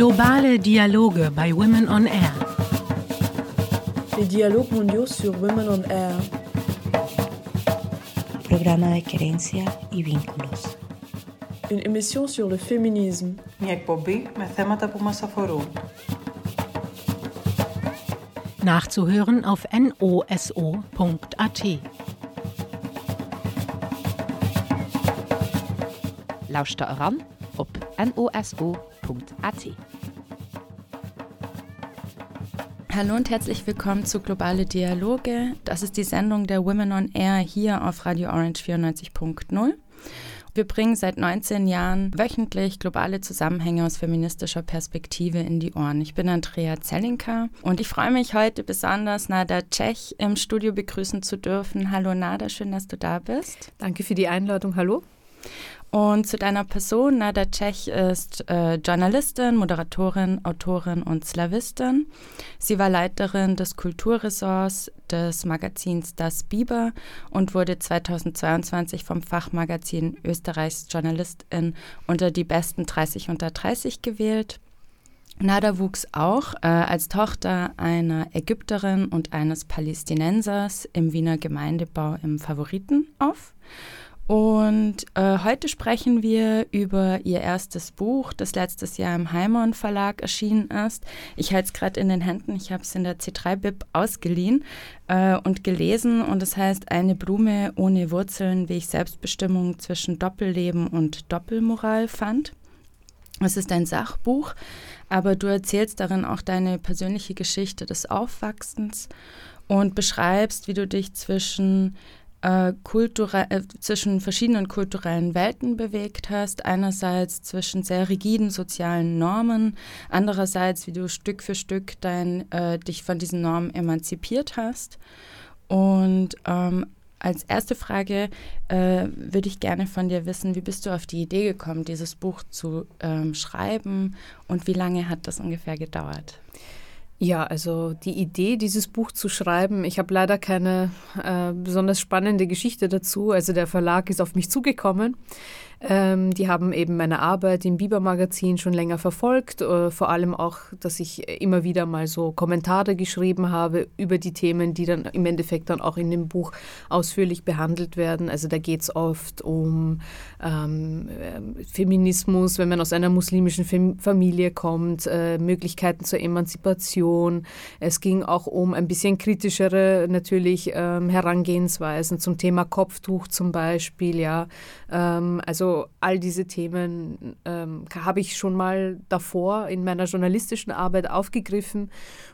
Globale Dialoge bei Women on Air. Les dialogues mondiaux sur Women on Air. Programa de querencia y vínculos. Une émission sur le féminisme. Μια εκπομπή με θέματα που μας αφορούν. Nachzuhören auf noso.at. Lauscht da ran op noso.at. Hallo und herzlich willkommen zu Globale Dialoge. Das ist die Sendung der Women on Air hier auf Radio Orange 94.0. Wir bringen seit 19 Jahren wöchentlich globale Zusammenhänge aus feministischer Perspektive in die Ohren. Ich bin Andrea Zellinka und ich freue mich heute besonders, Nada Tschech im Studio begrüßen zu dürfen. Hallo Nada, schön, dass du da bist. Danke für die Einladung. Hallo. Und zu deiner Person, Nada Tschech ist äh, Journalistin, Moderatorin, Autorin und Slawistin. Sie war Leiterin des Kulturressorts des Magazins Das Biber und wurde 2022 vom Fachmagazin Österreichs Journalistin unter die besten 30 unter 30 gewählt. Nada wuchs auch äh, als Tochter einer Ägypterin und eines Palästinensers im Wiener Gemeindebau im Favoriten auf. Und äh, heute sprechen wir über ihr erstes Buch, das letztes Jahr im Heimon Verlag erschienen ist. Ich halte es gerade in den Händen, ich habe es in der C3-Bib ausgeliehen äh, und gelesen. Und es das heißt Eine Blume ohne Wurzeln, wie ich Selbstbestimmung zwischen Doppelleben und Doppelmoral fand. Es ist ein Sachbuch, aber du erzählst darin auch deine persönliche Geschichte des Aufwachsens und beschreibst, wie du dich zwischen äh, äh, zwischen verschiedenen kulturellen Welten bewegt hast. Einerseits zwischen sehr rigiden sozialen Normen, andererseits, wie du Stück für Stück dein, äh, dich von diesen Normen emanzipiert hast. Und ähm, als erste Frage äh, würde ich gerne von dir wissen, wie bist du auf die Idee gekommen, dieses Buch zu ähm, schreiben und wie lange hat das ungefähr gedauert? Ja, also die Idee, dieses Buch zu schreiben, ich habe leider keine äh, besonders spannende Geschichte dazu. Also der Verlag ist auf mich zugekommen ähm, die haben eben meine Arbeit im Biber-Magazin schon länger verfolgt, äh, vor allem auch, dass ich immer wieder mal so Kommentare geschrieben habe über die Themen, die dann im Endeffekt dann auch in dem Buch ausführlich behandelt werden. Also da geht es oft um ähm, äh, Feminismus, wenn man aus einer muslimischen Fam Familie kommt, äh, Möglichkeiten zur Emanzipation. Es ging auch um ein bisschen kritischere natürlich ähm, Herangehensweisen zum Thema Kopftuch zum Beispiel, ja. Ähm, also all diese Themen ähm, habe ich schon mal davor in meiner journalistischen Arbeit aufgegriffen.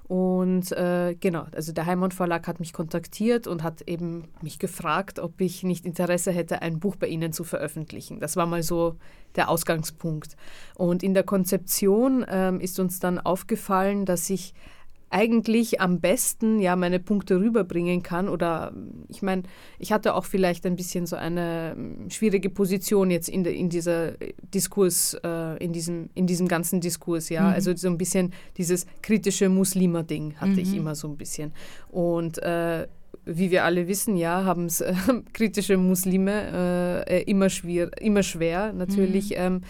Und äh, genau, also der Heimann Verlag hat mich kontaktiert und hat eben mich gefragt, ob ich nicht Interesse hätte, ein Buch bei ihnen zu veröffentlichen. Das war mal so der Ausgangspunkt. Und in der Konzeption ähm, ist uns dann aufgefallen, dass ich eigentlich am besten ja meine Punkte rüberbringen kann oder ich meine, ich hatte auch vielleicht ein bisschen so eine hm, schwierige Position jetzt in, de, in dieser Diskurs, äh, in, diesem, in diesem ganzen Diskurs, ja, mhm. also so ein bisschen dieses kritische Muslimer-Ding hatte mhm. ich immer so ein bisschen und äh, wie wir alle wissen, ja, haben es äh, kritische Muslime äh, immer, schwer, immer schwer, natürlich mhm. ähm,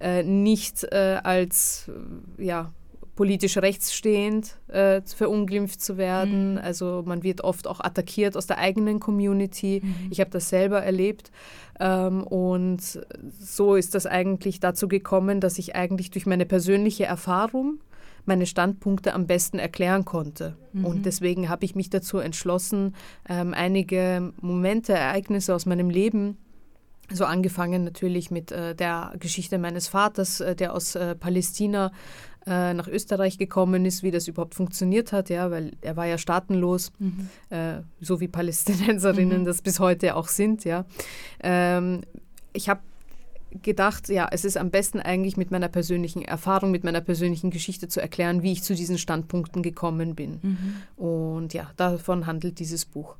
äh, nicht äh, als ja, politisch rechtsstehend äh, verunglimpft zu werden. Mhm. Also man wird oft auch attackiert aus der eigenen Community. Mhm. Ich habe das selber erlebt. Ähm, und so ist das eigentlich dazu gekommen, dass ich eigentlich durch meine persönliche Erfahrung meine Standpunkte am besten erklären konnte. Mhm. Und deswegen habe ich mich dazu entschlossen, ähm, einige Momente, Ereignisse aus meinem Leben so angefangen natürlich mit äh, der Geschichte meines Vaters, äh, der aus äh, Palästina äh, nach Österreich gekommen ist, wie das überhaupt funktioniert hat, ja, weil er war ja staatenlos, mhm. äh, so wie Palästinenserinnen mhm. das bis heute auch sind, ja. Ähm, ich habe gedacht, ja, es ist am besten eigentlich mit meiner persönlichen Erfahrung, mit meiner persönlichen Geschichte zu erklären, wie ich zu diesen Standpunkten gekommen bin. Mhm. Und ja, davon handelt dieses Buch.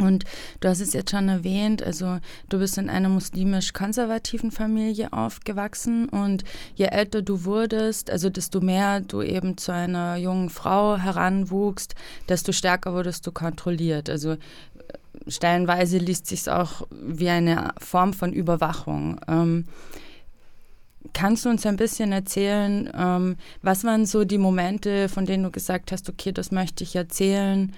Und du hast es jetzt schon erwähnt, also du bist in einer muslimisch-konservativen Familie aufgewachsen und je älter du wurdest, also desto mehr du eben zu einer jungen Frau heranwuchst, desto stärker wurdest du kontrolliert. Also äh, stellenweise liest sich auch wie eine Form von Überwachung. Ähm, kannst du uns ein bisschen erzählen, ähm, was waren so die Momente, von denen du gesagt hast, okay, das möchte ich erzählen,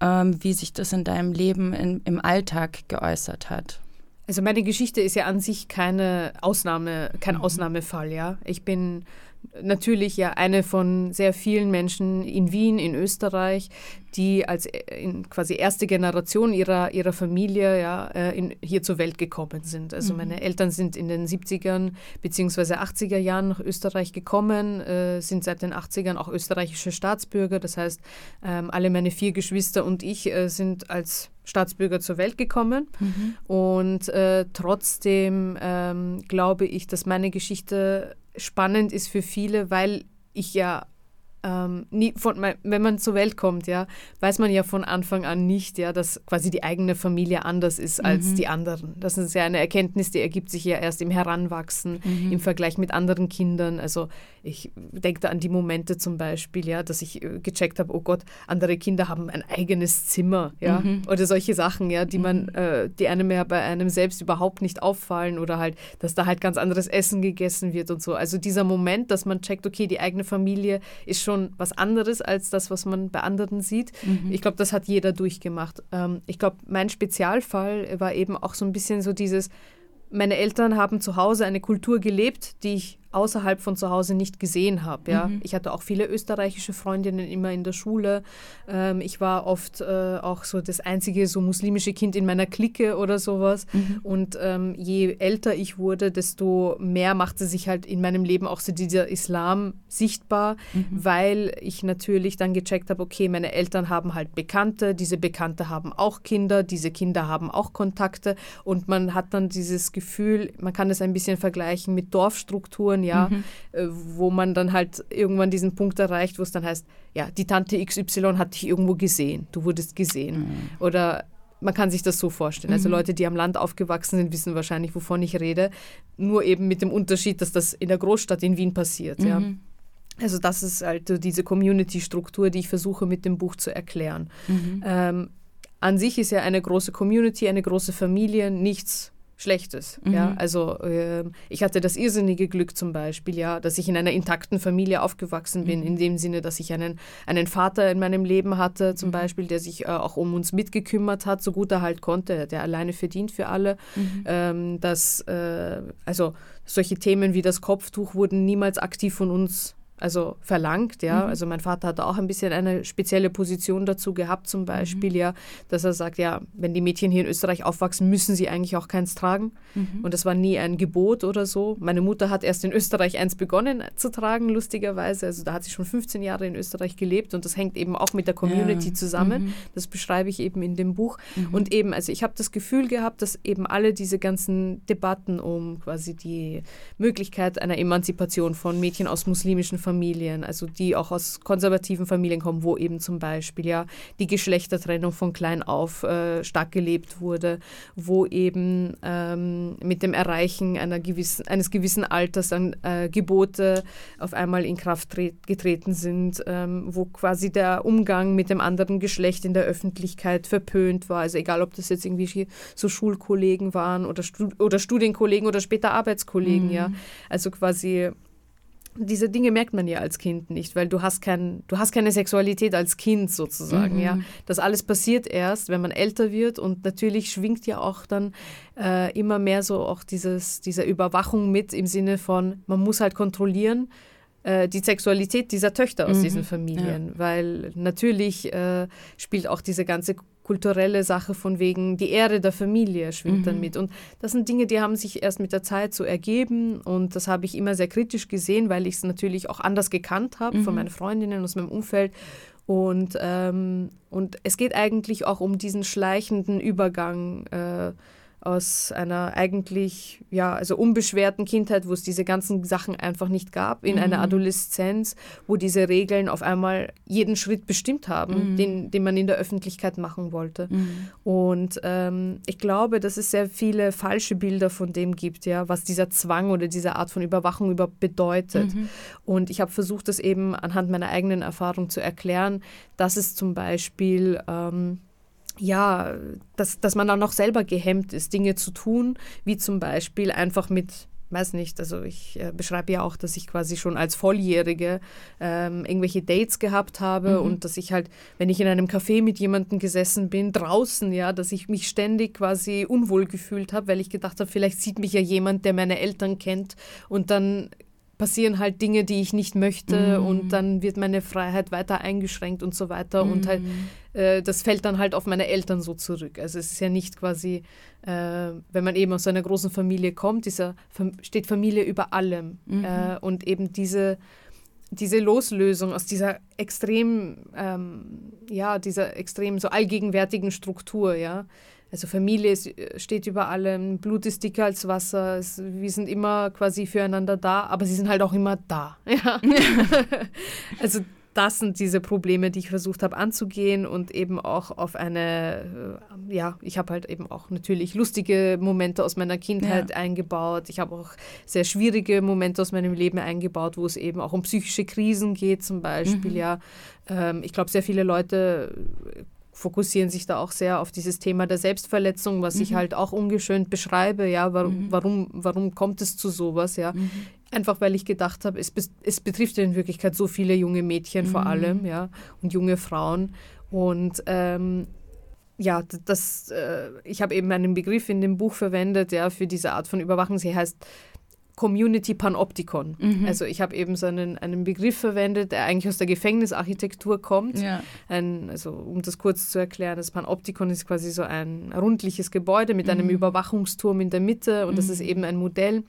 ähm, wie sich das in deinem Leben in, im Alltag geäußert hat? Also meine Geschichte ist ja an sich keine Ausnahme, kein mhm. Ausnahmefall, ja. Ich bin natürlich ja eine von sehr vielen Menschen in Wien, in Österreich, die als äh, quasi erste Generation ihrer, ihrer Familie ja, äh, in, hier zur Welt gekommen sind. Also mhm. meine Eltern sind in den 70ern bzw. 80er Jahren nach Österreich gekommen, äh, sind seit den 80ern auch österreichische Staatsbürger. Das heißt, ähm, alle meine vier Geschwister und ich äh, sind als Staatsbürger zur Welt gekommen. Mhm. Und äh, trotzdem ähm, glaube ich, dass meine Geschichte spannend ist für viele, weil ich ja ähm, nie von, wenn man zur Welt kommt, ja, weiß man ja von Anfang an nicht, ja, dass quasi die eigene Familie anders ist als mhm. die anderen. Das ist ja eine Erkenntnis, die ergibt sich ja erst im Heranwachsen, mhm. im Vergleich mit anderen Kindern. Also ich denke da an die Momente zum Beispiel, ja, dass ich äh, gecheckt habe, oh Gott, andere Kinder haben ein eigenes Zimmer, ja, mhm. oder solche Sachen, ja, die man, mhm. äh, die einem ja bei einem selbst überhaupt nicht auffallen oder halt, dass da halt ganz anderes Essen gegessen wird und so. Also dieser Moment, dass man checkt, okay, die eigene Familie ist schon was anderes als das, was man bei anderen sieht. Mhm. Ich glaube, das hat jeder durchgemacht. Ähm, ich glaube, mein Spezialfall war eben auch so ein bisschen so dieses, meine Eltern haben zu Hause eine Kultur gelebt, die ich außerhalb von zu Hause nicht gesehen habe. Ja? Mhm. Ich hatte auch viele österreichische Freundinnen immer in der Schule. Ähm, ich war oft äh, auch so das einzige so muslimische Kind in meiner Clique oder sowas. Mhm. Und ähm, je älter ich wurde, desto mehr machte sich halt in meinem Leben auch so dieser Islam sichtbar, mhm. weil ich natürlich dann gecheckt habe, okay, meine Eltern haben halt Bekannte, diese Bekannte haben auch Kinder, diese Kinder haben auch Kontakte und man hat dann dieses Gefühl, man kann es ein bisschen vergleichen mit Dorfstrukturen, ja, mhm. äh, wo man dann halt irgendwann diesen Punkt erreicht, wo es dann heißt, ja, die Tante XY hat dich irgendwo gesehen, du wurdest gesehen. Mhm. Oder man kann sich das so vorstellen. Also mhm. Leute, die am Land aufgewachsen sind, wissen wahrscheinlich, wovon ich rede. Nur eben mit dem Unterschied, dass das in der Großstadt in Wien passiert. Ja. Mhm. Also das ist halt diese Community-Struktur, die ich versuche mit dem Buch zu erklären. Mhm. Ähm, an sich ist ja eine große Community, eine große Familie nichts Schlechtes. Mhm. Ja, also äh, ich hatte das irrsinnige Glück zum Beispiel, ja, dass ich in einer intakten Familie aufgewachsen bin, mhm. in dem Sinne, dass ich einen, einen Vater in meinem Leben hatte, zum mhm. Beispiel, der sich äh, auch um uns mitgekümmert hat, so gut er halt konnte, der alleine verdient für alle. Mhm. Ähm, dass äh, also solche Themen wie das Kopftuch wurden niemals aktiv von uns also verlangt, ja. Mhm. Also mein Vater hat auch ein bisschen eine spezielle Position dazu gehabt, zum Beispiel, mhm. ja, dass er sagt, ja, wenn die Mädchen hier in Österreich aufwachsen, müssen sie eigentlich auch keins tragen. Mhm. Und das war nie ein Gebot oder so. Meine Mutter hat erst in Österreich eins begonnen zu tragen, lustigerweise. Also da hat sie schon 15 Jahre in Österreich gelebt und das hängt eben auch mit der Community ja. zusammen. Mhm. Das beschreibe ich eben in dem Buch. Mhm. Und eben, also ich habe das Gefühl gehabt, dass eben alle diese ganzen Debatten um quasi die Möglichkeit einer Emanzipation von Mädchen aus muslimischen Familien, also die auch aus konservativen Familien kommen, wo eben zum Beispiel ja die Geschlechtertrennung von klein auf äh, stark gelebt wurde, wo eben ähm, mit dem Erreichen einer gewissen, eines gewissen Alters dann äh, Gebote auf einmal in Kraft getreten sind, ähm, wo quasi der Umgang mit dem anderen Geschlecht in der Öffentlichkeit verpönt war. Also egal, ob das jetzt irgendwie so Schulkollegen waren oder, Stud oder Studienkollegen oder später Arbeitskollegen, mhm. ja. Also quasi diese Dinge merkt man ja als Kind nicht, weil du hast kein, du hast keine Sexualität als Kind sozusagen, mhm. ja. Das alles passiert erst, wenn man älter wird und natürlich schwingt ja auch dann äh, immer mehr so auch dieses, diese Überwachung mit im Sinne von, man muss halt kontrollieren, äh, die Sexualität dieser Töchter aus mhm. diesen Familien, ja. weil natürlich äh, spielt auch diese ganze kulturelle Sache von wegen die Ehre der Familie schwingt mhm. dann mit. Und das sind Dinge, die haben sich erst mit der Zeit so ergeben und das habe ich immer sehr kritisch gesehen, weil ich es natürlich auch anders gekannt habe mhm. von meinen Freundinnen aus meinem Umfeld. Und, ähm, und es geht eigentlich auch um diesen schleichenden Übergang. Äh, aus einer eigentlich, ja, also unbeschwerten Kindheit, wo es diese ganzen Sachen einfach nicht gab, in mhm. eine Adoleszenz, wo diese Regeln auf einmal jeden Schritt bestimmt haben, mhm. den, den man in der Öffentlichkeit machen wollte. Mhm. Und ähm, ich glaube, dass es sehr viele falsche Bilder von dem gibt, ja, was dieser Zwang oder diese Art von Überwachung überhaupt bedeutet. Mhm. Und ich habe versucht, das eben anhand meiner eigenen Erfahrung zu erklären, dass es zum Beispiel ähm, ja, dass, dass man dann auch selber gehemmt ist, Dinge zu tun, wie zum Beispiel einfach mit weiß nicht, also ich äh, beschreibe ja auch, dass ich quasi schon als Volljährige ähm, irgendwelche Dates gehabt habe mhm. und dass ich halt, wenn ich in einem Café mit jemandem gesessen bin, draußen, ja, dass ich mich ständig quasi unwohl gefühlt habe, weil ich gedacht habe, vielleicht sieht mich ja jemand, der meine Eltern kennt und dann passieren halt Dinge, die ich nicht möchte mhm. und dann wird meine Freiheit weiter eingeschränkt und so weiter mhm. und halt äh, das fällt dann halt auf meine Eltern so zurück. Also es ist ja nicht quasi, äh, wenn man eben aus einer großen Familie kommt, dieser, steht Familie über allem mhm. äh, und eben diese diese Loslösung aus dieser extrem, ähm, ja, dieser extrem so allgegenwärtigen Struktur, ja, also Familie ist, steht über allem, Blut ist dicker als Wasser, es, wir sind immer quasi füreinander da, aber sie sind halt auch immer da. Ja. also das sind diese Probleme, die ich versucht habe anzugehen und eben auch auf eine, äh, ja, ich habe halt eben auch natürlich lustige Momente aus meiner Kindheit ja. eingebaut. Ich habe auch sehr schwierige Momente aus meinem Leben eingebaut, wo es eben auch um psychische Krisen geht zum Beispiel, mhm. ja. Ähm, ich glaube, sehr viele Leute fokussieren sich da auch sehr auf dieses Thema der Selbstverletzung, was mhm. ich halt auch ungeschönt beschreibe, ja, warum, mhm. warum, warum kommt es zu sowas, ja. Mhm. Einfach weil ich gedacht habe, es, es betrifft in Wirklichkeit so viele junge Mädchen vor mhm. allem, ja, und junge Frauen. Und ähm, ja, das, äh, ich habe eben einen Begriff in dem Buch verwendet, ja, für diese Art von Überwachung. Sie heißt Community Panoptikon. Mhm. Also ich habe eben so einen, einen Begriff verwendet, der eigentlich aus der Gefängnisarchitektur kommt. Ja. Ein, also um das kurz zu erklären, das Panoptikon ist quasi so ein rundliches Gebäude mit mhm. einem Überwachungsturm in der Mitte und mhm. das ist eben ein Modell.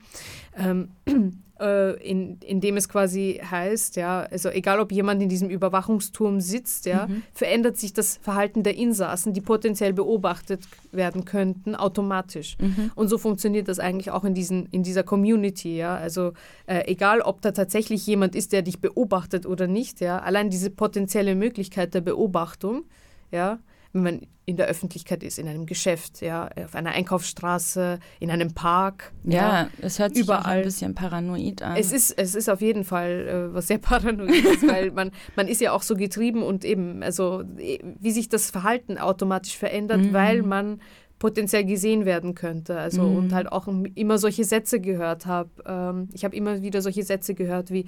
Ähm, äh, in, in dem es quasi heißt, ja, also egal ob jemand in diesem Überwachungsturm sitzt, ja, mhm. verändert sich das Verhalten der Insassen, die potenziell beobachtet werden könnten, automatisch. Mhm. Und so funktioniert das eigentlich auch in, diesen, in dieser Community, ja. Also äh, egal ob da tatsächlich jemand ist, der dich beobachtet oder nicht, ja, allein diese potenzielle Möglichkeit der Beobachtung, ja, wenn man in der Öffentlichkeit ist, in einem Geschäft, ja, auf einer Einkaufsstraße, in einem Park. Ja, ja es hört sich überall. ein bisschen paranoid an. Es ist, es ist auf jeden Fall äh, was sehr paranoid ist, weil man, man ist ja auch so getrieben und eben, also wie sich das Verhalten automatisch verändert, mhm. weil man potenziell gesehen werden könnte. Also mhm. und halt auch immer solche Sätze gehört habe. Ähm, ich habe immer wieder solche Sätze gehört wie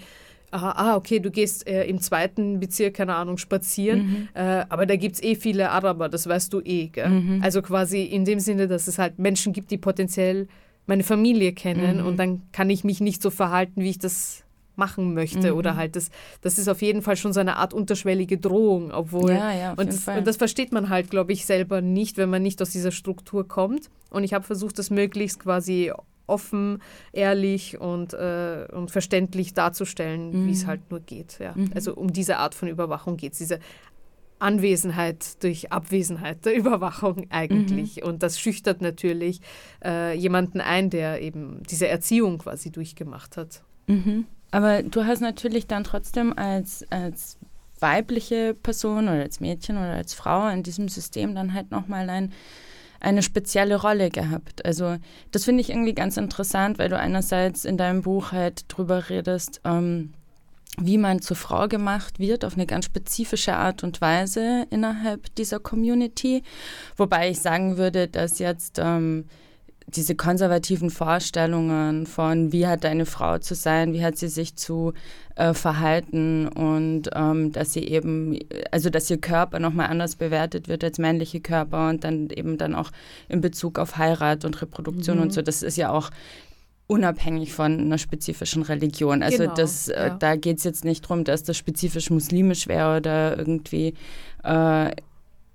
aha, ah, okay, du gehst äh, im zweiten Bezirk, keine Ahnung, spazieren, mhm. äh, aber da gibt es eh viele Araber, das weißt du eh. Mhm. Also quasi in dem Sinne, dass es halt Menschen gibt, die potenziell meine Familie kennen mhm. und dann kann ich mich nicht so verhalten, wie ich das machen möchte mhm. oder halt das, das ist auf jeden Fall schon so eine Art unterschwellige Drohung, obwohl ja, ja, und, das, und, das, versteht man halt, glaube ich, selber nicht, wenn man nicht aus dieser Struktur kommt. Und ich habe versucht, das möglichst quasi offen, ehrlich und, äh, und verständlich darzustellen, mhm. wie es halt nur geht. Ja. Mhm. Also um diese Art von Überwachung geht es, diese Anwesenheit durch Abwesenheit der Überwachung eigentlich. Mhm. Und das schüchtert natürlich äh, jemanden ein, der eben diese Erziehung quasi durchgemacht hat. Mhm. Aber du hast natürlich dann trotzdem als, als weibliche Person oder als Mädchen oder als Frau in diesem System dann halt nochmal ein eine spezielle Rolle gehabt. Also das finde ich irgendwie ganz interessant, weil du einerseits in deinem Buch halt drüber redest, ähm, wie man zur Frau gemacht wird, auf eine ganz spezifische Art und Weise innerhalb dieser Community. Wobei ich sagen würde, dass jetzt ähm, diese konservativen Vorstellungen von, wie hat eine Frau zu sein, wie hat sie sich zu äh, verhalten und ähm, dass sie eben, also dass ihr Körper nochmal anders bewertet wird als männliche Körper und dann eben dann auch in Bezug auf Heirat und Reproduktion mhm. und so, das ist ja auch unabhängig von einer spezifischen Religion. Also genau, das, äh, ja. da geht es jetzt nicht darum, dass das spezifisch muslimisch wäre oder irgendwie, äh,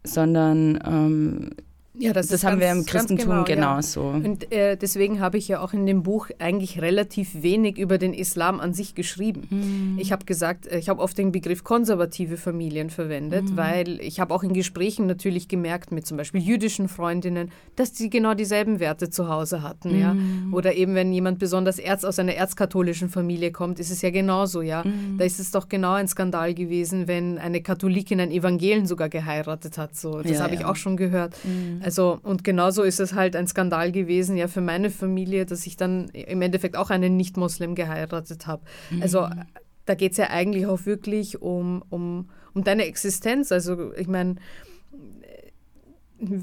sondern ähm, ja, das, das haben ganz, wir im Christentum genau, genauso. Ja. Und äh, deswegen habe ich ja auch in dem Buch eigentlich relativ wenig über den Islam an sich geschrieben. Mhm. Ich habe gesagt, äh, ich habe oft den Begriff konservative Familien verwendet, mhm. weil ich habe auch in Gesprächen natürlich gemerkt mit zum Beispiel jüdischen Freundinnen, dass die genau dieselben Werte zu Hause hatten. Mhm. Ja? Oder eben, wenn jemand besonders Erz aus einer erzkatholischen Familie kommt, ist es ja genauso. Ja? Mhm. Da ist es doch genau ein Skandal gewesen, wenn eine Katholikin einen Evangelen sogar geheiratet hat. So. Das ja, habe ich auch schon gehört. Also, und genauso ist es halt ein Skandal gewesen, ja, für meine Familie, dass ich dann im Endeffekt auch einen Nicht-Moslem geheiratet habe. Mhm. Also, da geht es ja eigentlich auch wirklich um, um, um deine Existenz. Also, ich meine,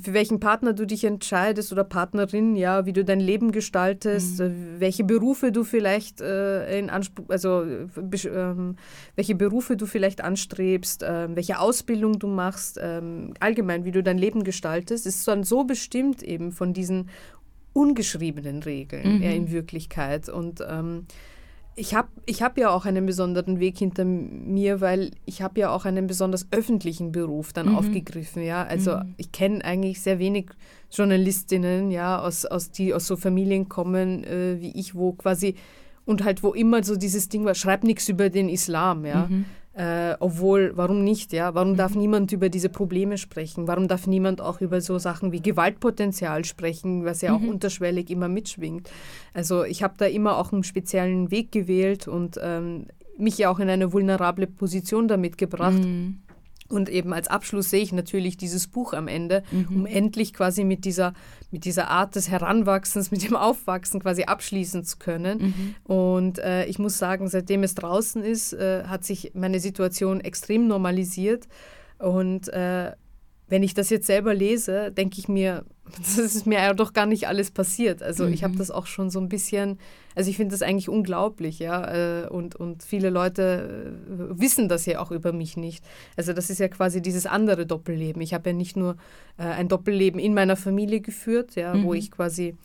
für welchen Partner du dich entscheidest oder Partnerin, ja, wie du dein Leben gestaltest, mhm. Äh, welche Berufe du vielleicht äh, in Anspruch, also äh, ähm, welche Berufe du vielleicht anstrebst, äh, welche Ausbildung du machst, ähm, allgemein, wie du dein Leben gestaltest, ist dann so bestimmt eben von diesen ungeschriebenen Regeln mhm. in Wirklichkeit. Und ähm, ich habe ich hab ja auch einen besonderen Weg hinter mir, weil ich habe ja auch einen besonders öffentlichen Beruf dann mhm. aufgegriffen, ja. Also mhm. ich kenne eigentlich sehr wenig Journalistinnen, ja, aus, aus die aus so Familien kommen äh, wie ich, wo quasi und halt wo immer so dieses Ding war, schreib nichts über den Islam, ja. Mhm. Äh, obwohl, warum nicht, ja? Warum mhm. darf niemand über diese Probleme sprechen? Warum darf niemand auch über so Sachen wie Gewaltpotenzial sprechen, was ja mhm. auch unterschwellig immer mitschwingt? Also ich habe da immer auch einen speziellen Weg gewählt und ähm, mich ja auch in eine vulnerable Position damit gebracht. Mhm. Und eben als Abschluss sehe ich natürlich dieses Buch am Ende, mhm. um endlich quasi mit dieser, mit dieser Art des Heranwachsens, mit dem Aufwachsen quasi abschließen zu können. Mhm. Und äh, ich muss sagen, seitdem es draußen ist, äh, hat sich meine Situation extrem normalisiert. Und äh, wenn ich das jetzt selber lese, denke ich mir, das ist mir ja doch gar nicht alles passiert. Also mhm. ich habe das auch schon so ein bisschen, also ich finde das eigentlich unglaublich, ja. Äh, und, und viele Leute äh, wissen das ja auch über mich nicht. Also das ist ja quasi dieses andere Doppelleben. Ich habe ja nicht nur äh, ein Doppelleben in meiner Familie geführt, ja, mhm. wo ich quasi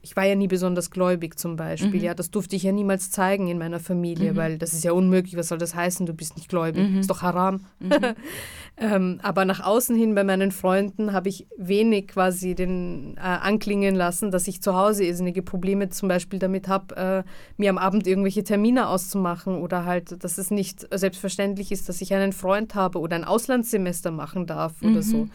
ich war ja nie besonders gläubig zum Beispiel. Mhm. Ja, das durfte ich ja niemals zeigen in meiner Familie, mhm. weil das ist ja unmöglich. Was soll das heißen? Du bist nicht gläubig. Mhm. Ist doch haram. Mhm. ähm, aber nach außen hin bei meinen Freunden habe ich wenig quasi den äh, anklingen lassen, dass ich zu Hause irrsinnige Probleme zum Beispiel damit habe, äh, mir am Abend irgendwelche Termine auszumachen oder halt, dass es nicht selbstverständlich ist, dass ich einen Freund habe oder ein Auslandssemester machen darf oder so.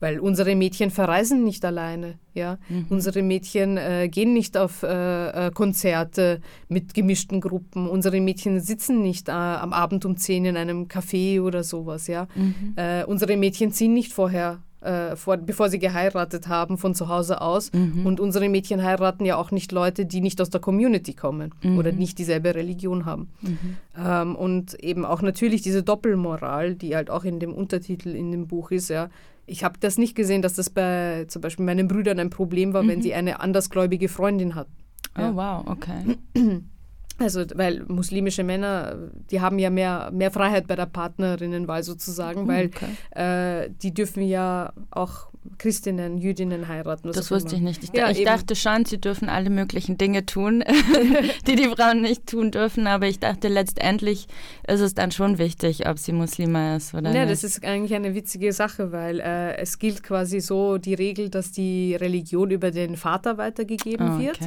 Mhm. Weil unsere Mädchen verreisen nicht alleine, ja. Mhm. Unsere Mädchen äh, gehen nicht auf äh, äh, Konzerte mit gemischten Gruppen. Unsere Mädchen sitzen nicht äh, am Abend um 10 in einem Café oder sowas, ja. Mhm. Äh, unsere Mädchen ziehen nicht vorher äh, vor, bevor sie geheiratet haben, von zu Hause aus. Mhm. Und unsere Mädchen heiraten ja auch nicht Leute, die nicht aus der Community kommen mhm. oder nicht dieselbe Religion haben. Mhm. Ähm, und eben auch natürlich diese Doppelmoral, die halt auch in dem Untertitel in dem Buch ist, ja, ich habe das nicht gesehen, dass das bei zum Beispiel meinen Brüdern ein Problem war, mhm. wenn sie eine andersgläubige Freundin hatten. Ja. Oh, wow, okay. Also, weil muslimische Männer, die haben ja mehr, mehr Freiheit bei der Partnerinnenwahl sozusagen, oh, weil okay. äh, die dürfen ja auch Christinnen, Jüdinnen heiraten. Das wusste ich nicht. Ich, ja, ich dachte schon, sie dürfen alle möglichen Dinge tun, die die Frauen nicht tun dürfen, aber ich dachte letztendlich ist es dann schon wichtig, ob sie Muslima ist oder ja, nicht. Ja, das ist eigentlich eine witzige Sache, weil äh, es gilt quasi so die Regel, dass die Religion über den Vater weitergegeben okay. wird.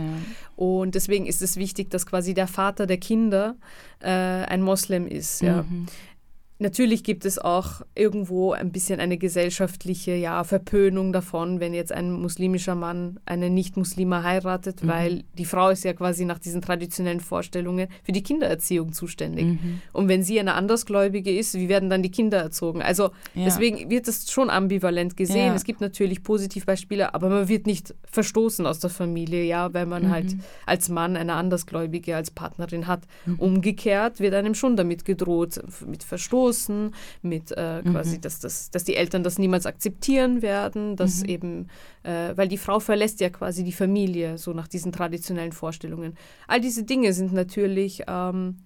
Und deswegen ist es wichtig, dass quasi der Vater der Kinder äh, ein Moslem ist. Ja. Mhm. Natürlich gibt es auch irgendwo ein bisschen eine gesellschaftliche ja, Verpönung davon, wenn jetzt ein muslimischer Mann eine Nicht-Muslima heiratet, mhm. weil die Frau ist ja quasi nach diesen traditionellen Vorstellungen für die Kindererziehung zuständig. Mhm. Und wenn sie eine Andersgläubige ist, wie werden dann die Kinder erzogen? Also ja. deswegen wird es schon ambivalent gesehen. Ja. Es gibt natürlich Positivbeispiele, aber man wird nicht verstoßen aus der Familie, ja, weil man halt mhm. halt als Mann eine Andersgläubige als Partnerin hat. Mhm. Umgekehrt wird einem schon damit gedroht, mit Verstoß Ressourcen, mit äh, quasi, mhm. dass, das, dass die Eltern das niemals akzeptieren werden, dass mhm. eben, äh, weil die Frau verlässt ja quasi die Familie, so nach diesen traditionellen Vorstellungen. All diese Dinge sind natürlich ähm,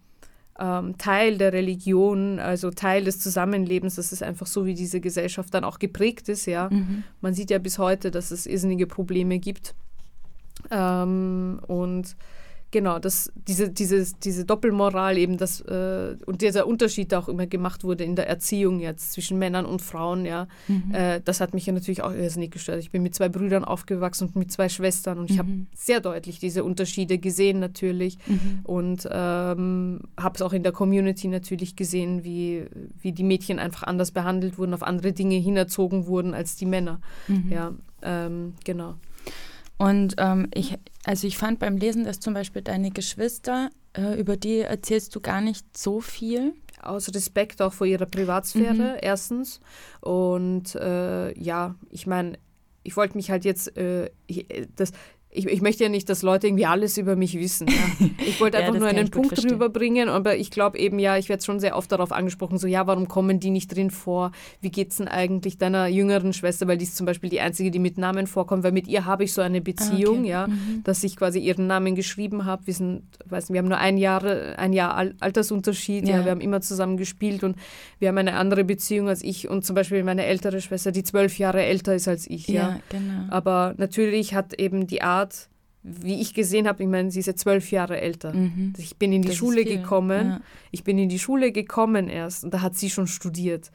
ähm, Teil der Religion, also Teil des Zusammenlebens. Das ist einfach so, wie diese Gesellschaft dann auch geprägt ist, ja. Mhm. Man sieht ja bis heute, dass es irrsinnige Probleme gibt. Ähm, und Genau, das, diese, dieses, diese Doppelmoral eben, das, äh, und dieser Unterschied auch immer gemacht wurde in der Erziehung jetzt zwischen Männern und Frauen, ja, mhm. äh, das hat mich ja natürlich auch irrsinnig gestört. Ich bin mit zwei Brüdern aufgewachsen und mit zwei Schwestern und ich habe mhm. sehr deutlich diese Unterschiede gesehen natürlich mhm. und ähm, habe es auch in der Community natürlich gesehen, wie, wie die Mädchen einfach anders behandelt wurden, auf andere Dinge hinerzogen wurden als die Männer. Mhm. Ja, ähm, genau. Und ähm, ich, also ich fand beim Lesen, dass zum Beispiel deine Geschwister, äh, über die erzählst du gar nicht so viel. Aus Respekt auch vor ihrer Privatsphäre, mhm. erstens. Und äh, ja, ich meine, ich wollte mich halt jetzt, äh, ich, das, ich, ich möchte ja nicht, dass Leute irgendwie alles über mich wissen. Ja. Ich wollte Ja, einfach das nur einen Punkt rüberbringen, aber ich glaube eben, ja, ich werde schon sehr oft darauf angesprochen, so, ja, warum kommen die nicht drin vor? Wie geht's denn eigentlich deiner jüngeren Schwester? Weil die ist zum Beispiel die einzige, die mit Namen vorkommt, weil mit ihr habe ich so eine Beziehung, okay. ja, dass ich quasi ihren Namen geschrieben habe. Wir sind, weiß nicht, wir haben nur ein Jahr, ein Jahr Al Altersunterschied, ja. Ja. wir haben immer zusammen gespielt und wir haben eine andere Beziehung als ich und zum Beispiel meine ältere Schwester, die zwölf Jahre älter ist als ich, ja. Ja, genau. Aber natürlich hat eben die Art, wie ich gesehen habe, ich meine, sie ist ja zwölf Jahre älter. Mhm. Ich bin in die Das Schule gekommen. ja. Ich bin in die Schule gekommen erst und da hat sie schon studiert.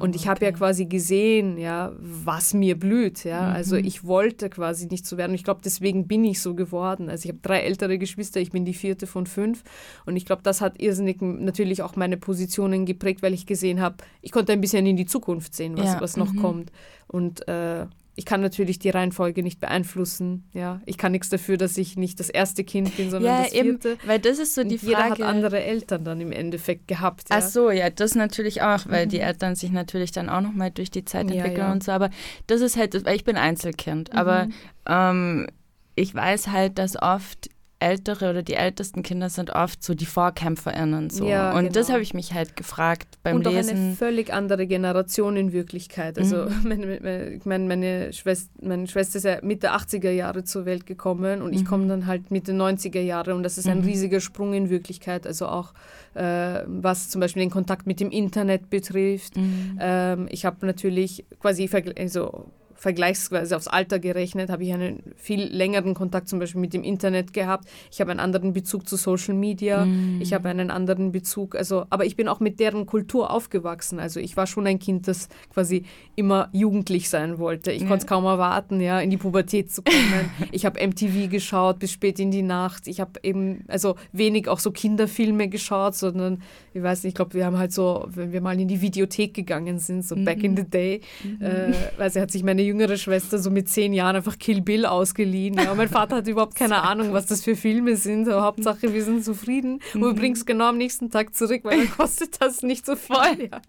und ich habe ja okay. quasi gesehen, ja, was mir blüht. Ja, Mhm. also ich wollte quasi nicht so werden. Ich glaube, deswegen bin ich so geworden. Also ich habe drei ältere Geschwister. Ich bin die vierte von fünf und ich glaube, das hat irrsinnig natürlich auch meine Positionen geprägt, weil ich gesehen habe, ich konnte ein bisschen in die Zukunft sehen, was, Ja, was noch mhm. kommt. Und äh, ich kann natürlich die Reihenfolge nicht beeinflussen. Ja, ich kann nichts dafür, dass ich nicht das erste Kind bin, sondern Ja, das eben, vierte. weil das ist so die jeder hat Frage. andere Eltern dann im Endeffekt gehabt. Ja. Ach so, ja, das natürlich auch, weil die Eltern sich natürlich dann auch nochmal durch die Zeit Ja, entwickeln ja. und so. Aber das ist halt, weil ich bin Einzelkind, aber ähm, ich weiß halt, dass oft ältere oder die ältesten Kinder sind oft so die VorkämpferInnen so. Ja, und das genau. habe ich mich halt gefragt beim und auch eine Lesen. völlig andere Generation in Wirklichkeit. Also Mhm. meine, meine, ich meine, Schwester, meine Schwester ist ja Mitte 80er Jahre zur Welt gekommen und ich Mhm. komme dann halt Mitte 90er Jahre und das ist ein Mhm. riesiger Sprung in Wirklichkeit. Also auch äh, was zum Beispiel den Kontakt mit dem Internet betrifft. Mhm. Ähm, ich habe natürlich quasi also vergleichsweise aufs Alter gerechnet, habe ich einen viel längeren Kontakt zum Beispiel mit dem Internet gehabt. Ich habe einen anderen Bezug zu Social Media. Mhm. Ich habe einen anderen Bezug. Also, aber ich bin auch mit deren Kultur aufgewachsen. Also ich war schon ein Kind, das quasi immer jugendlich sein wollte. Ich Ja. konnte es kaum erwarten, ja, in die Pubertät zu kommen. ich habe MTV geschaut bis spät in die Nacht. Ich habe eben also wenig auch so Kinderfilme geschaut, sondern ich weiß nicht, ich glaube, wir haben halt so, wenn wir mal in die Videothek gegangen sind, so back in the day, äh, weil sie hat sich meine jüngere Schwester so mit zehn Jahren einfach Kill Bill ausgeliehen. Ja, und mein Vater hat überhaupt keine Ahnung, was das für Filme sind. Aber Hauptsache, wir sind zufrieden. Und wir bringen es genau am nächsten Tag zurück, weil dann kostet das nicht so viel. Ja.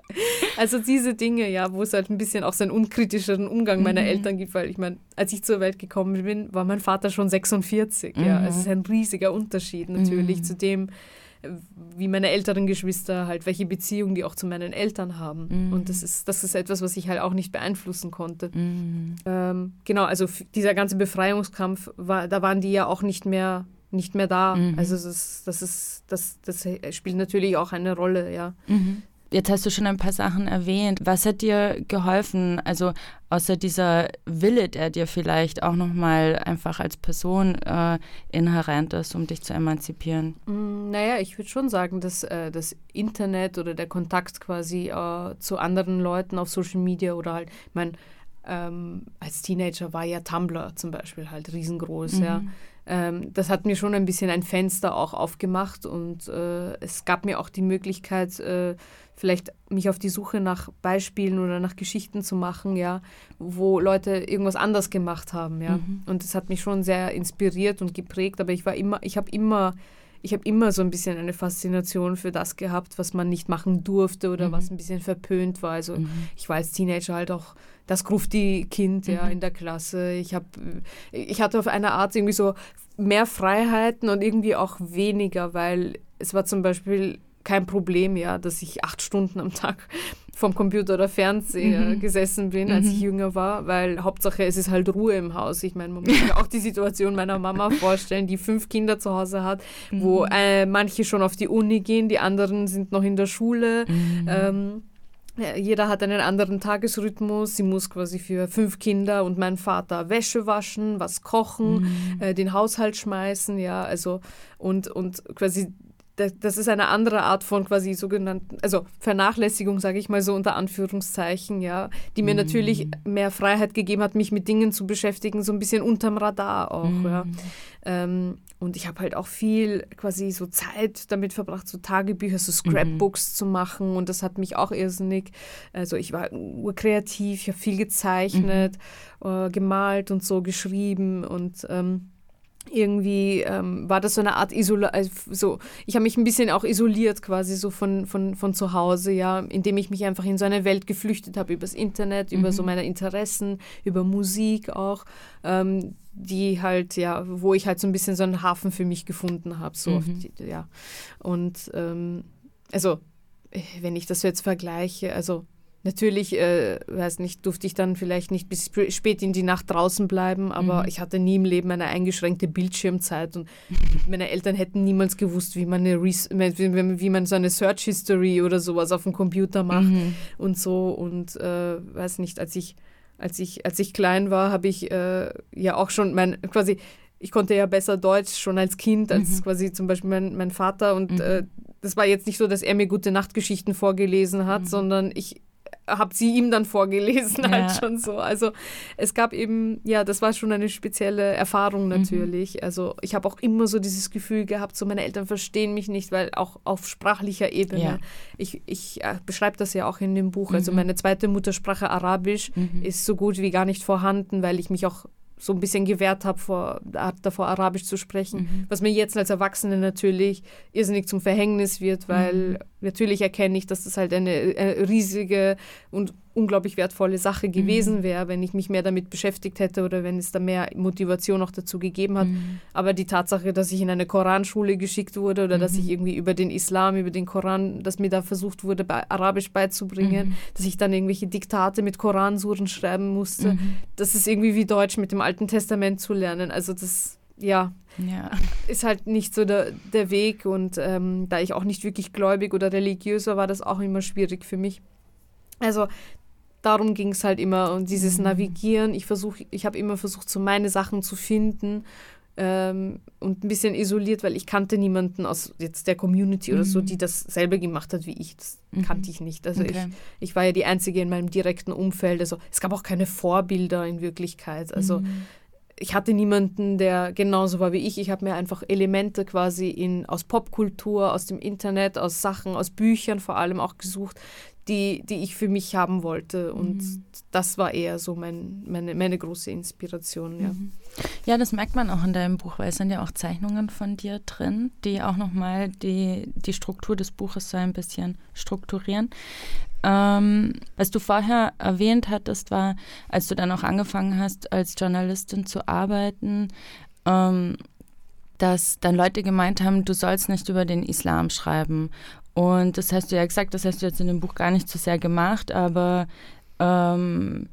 Also diese Dinge, ja, wo es halt ein bisschen auch so einen unkritischeren Umgang meiner Eltern gibt, weil ich meine, als ich zur Welt gekommen bin, war mein Vater schon 46. Ja, Mhm. es ist ein riesiger Unterschied natürlich zu dem, wie meine älteren Geschwister halt, welche Beziehung die auch zu meinen Eltern haben. Mhm. Und das ist, das ist etwas, was ich halt auch nicht beeinflussen konnte. Mhm. Ähm, genau, also dieser ganze Befreiungskampf, war, da waren die ja auch nicht mehr, nicht mehr da. Mhm. Also das, ist- das, ist, das, das spielt natürlich auch eine Rolle, ja. Mhm. Jetzt hast du schon ein paar Sachen erwähnt. Was hat dir geholfen? Also außer dieser Wille, der dir vielleicht auch nochmal einfach als Person äh, inhärent ist, um dich zu emanzipieren? Mm, Naja, ich würde schon sagen, dass äh, das Internet oder der Kontakt quasi äh, zu anderen Leuten auf Social Media oder halt, ich meine, ähm, als Teenager war ja Tumblr zum Beispiel halt riesengroß, ja. Ähm, das hat mir schon ein bisschen ein Fenster auch aufgemacht und äh, es gab mir auch die Möglichkeit, äh, vielleicht mich auf die Suche nach Beispielen oder nach Geschichten zu machen, ja, wo Leute irgendwas anders gemacht haben, ja. Und das hat mich schon sehr inspiriert und geprägt, aber ich war immer, ich habe immer ich habe immer so ein bisschen eine Faszination für das gehabt, was man nicht machen durfte oder was ein bisschen verpönt war. Also ich war als Teenager halt auch das Grufti-Kind ja, in der Klasse. Ich, hab, ich hatte auf eine Art irgendwie so mehr Freiheiten und irgendwie auch weniger, weil es war zum Beispiel kein Problem, ja, dass ich acht Stunden am Tag vom Computer oder Fernseher gesessen bin, als ich jünger war, weil Hauptsache es ist halt Ruhe im Haus. Ich meine, man muss sich auch die Situation meiner Mama vorstellen, die fünf Kinder zu Hause hat, wo äh, manche schon auf die Uni gehen, die anderen sind noch in der Schule. Ähm, ja, jeder hat einen anderen Tagesrhythmus. Sie muss quasi für fünf Kinder und meinen Vater Wäsche waschen, was kochen, äh, den Haushalt schmeißen, ja, also und, und quasi das, das ist eine andere Art von quasi sogenannten, also Vernachlässigung, sage ich mal so unter Anführungszeichen, ja, die mir natürlich mehr Freiheit gegeben hat, mich mit Dingen zu beschäftigen, so ein bisschen unterm Radar auch, ja. Ähm, und ich habe halt auch viel quasi so Zeit damit verbracht, so Tagebücher, so Scrapbooks zu machen und das hat mich auch irrsinnig, also ich war urkreativ, ich habe viel gezeichnet, äh, gemalt und so geschrieben und ähm, irgendwie ähm, war das so eine Art Isola also so ich habe mich ein bisschen auch isoliert quasi so von, von, von zu Hause ja indem ich mich einfach in so eine Welt geflüchtet habe übers Internet mhm. über so meine Interessen über Musik auch ähm, die halt ja wo ich halt so ein bisschen so einen Hafen für mich gefunden habe so mhm. die, ja und ähm, also wenn ich das jetzt vergleiche also Natürlich, äh, weiß nicht, durfte ich dann vielleicht nicht bis spät in die Nacht draußen bleiben, aber mhm. ich hatte nie im Leben eine eingeschränkte Bildschirmzeit und meine Eltern hätten niemals gewusst, wie man, eine wie, wie man so eine Search History oder sowas auf dem Computer macht mhm. und so und äh, weiß nicht, als ich als ich als ich klein war, habe ich äh, ja auch schon mein quasi ich konnte ja besser Deutsch schon als Kind als mhm. quasi zum Beispiel mein, mein Vater und äh, mhm. das war jetzt nicht so, dass er mir gute Nachtgeschichten vorgelesen hat, mhm. sondern ich habe sie ihm dann vorgelesen, halt ja. schon so. Also es gab eben, ja, das war schon eine spezielle Erfahrung mhm. natürlich. Mhm. Also ich habe auch immer so dieses Gefühl gehabt, so meine Eltern verstehen mich nicht, weil auch auf sprachlicher Ebene, ja. ich, ich äh, beschreibe das ja auch in dem Buch, also mhm. meine zweite Muttersprache Arabisch mhm. ist so gut wie gar nicht vorhanden, weil ich mich auch so ein bisschen gewehrt habe, vor, davor Arabisch zu sprechen, mhm. was mir jetzt als Erwachsene natürlich irrsinnig zum Verhängnis wird, weil mhm. Natürlich erkenne ich, dass das halt eine, eine riesige und unglaublich wertvolle Sache gewesen mhm. wäre, wenn ich mich mehr damit beschäftigt hätte oder wenn es da mehr Motivation noch dazu gegeben hat. Mhm. Aber die Tatsache, dass ich in eine Koranschule geschickt wurde oder mhm. dass ich irgendwie über den Islam, über den Koran, dass mir da versucht wurde, bei Arabisch beizubringen, mhm. dass ich dann irgendwelche Diktate mit Koransuren schreiben musste, mhm. das ist irgendwie wie Deutsch mit dem Alten Testament zu lernen. Also das ja, ja, ist halt nicht so der, der Weg. Und ähm, da ich auch nicht wirklich gläubig oder religiös war, war das auch immer schwierig für mich. Also darum ging es halt immer und dieses mhm. Navigieren. Ich versuche, ich habe immer versucht, so meine Sachen zu finden ähm, und ein bisschen isoliert, weil ich kannte niemanden aus jetzt der Community mhm. oder so, mhm. die das selber gemacht hat wie ich. Das mhm. kannte ich nicht. Also okay. ich, ich war ja die Einzige in meinem direkten Umfeld. Also es gab auch keine Vorbilder in Wirklichkeit. Also mhm. Ich hatte niemanden, der genauso war wie ich. Ich habe mir einfach Elemente quasi in, aus Popkultur, aus dem Internet, aus Sachen, aus Büchern vor allem auch gesucht, die, die ich für mich haben wollte. Und mhm. das war eher so mein, meine, meine große Inspiration. Ja. Mhm. ja, das merkt man auch in deinem Buch, weil es sind ja auch Zeichnungen von dir drin, die auch nochmal die, die Struktur des Buches so ein bisschen strukturieren. Ähm, was du vorher erwähnt hattest, war, als du dann auch angefangen hast, als Journalistin zu arbeiten, ähm, dass dann Leute gemeint haben, du sollst nicht über den Islam schreiben. Und das hast du ja gesagt, das hast du jetzt in dem Buch gar nicht so sehr gemacht, aber ähm,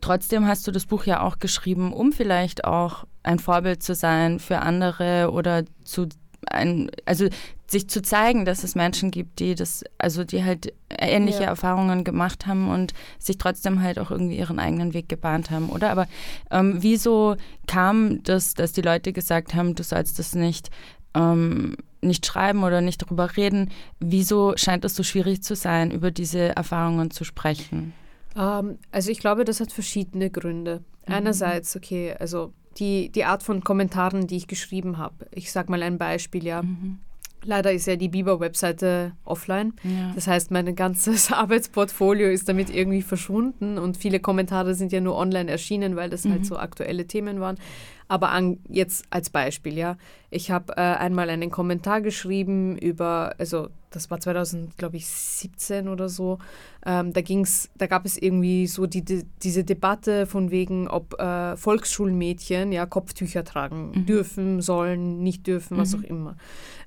trotzdem hast du das Buch ja auch geschrieben, um vielleicht auch ein Vorbild zu sein für andere oder zu ein, also sich zu zeigen, dass es Menschen gibt, die das, also die halt ähnliche ja. Erfahrungen gemacht haben und sich trotzdem halt auch irgendwie ihren eigenen Weg gebahnt haben, oder? Aber ähm, wieso kam das, dass die Leute gesagt haben, du sollst das nicht ähm, nicht schreiben oder nicht darüber reden. Wieso scheint es so schwierig zu sein, über diese Erfahrungen zu sprechen? Ähm, also ich glaube, das hat verschiedene Gründe. Mhm. Einerseits, okay, also die, die Art von Kommentaren, die ich geschrieben habe. Ich sage mal ein Beispiel, ja. Mhm. Leider ist ja die Biber-Webseite offline. Ja. Das heißt, mein ganzes Arbeitsportfolio ist damit irgendwie verschwunden und viele Kommentare sind ja nur online erschienen, weil das halt mhm. halt so aktuelle Themen waren. Aber an, jetzt als Beispiel, ja. Ich habe äh, einmal einen Kommentar geschrieben über, also das war 2017 oder so. Ähm, da ging's, da gab es irgendwie so die, die, diese Debatte von wegen, ob äh, Volksschulmädchen ja Kopftücher tragen mhm. dürfen, sollen, nicht dürfen, was mhm. auch immer.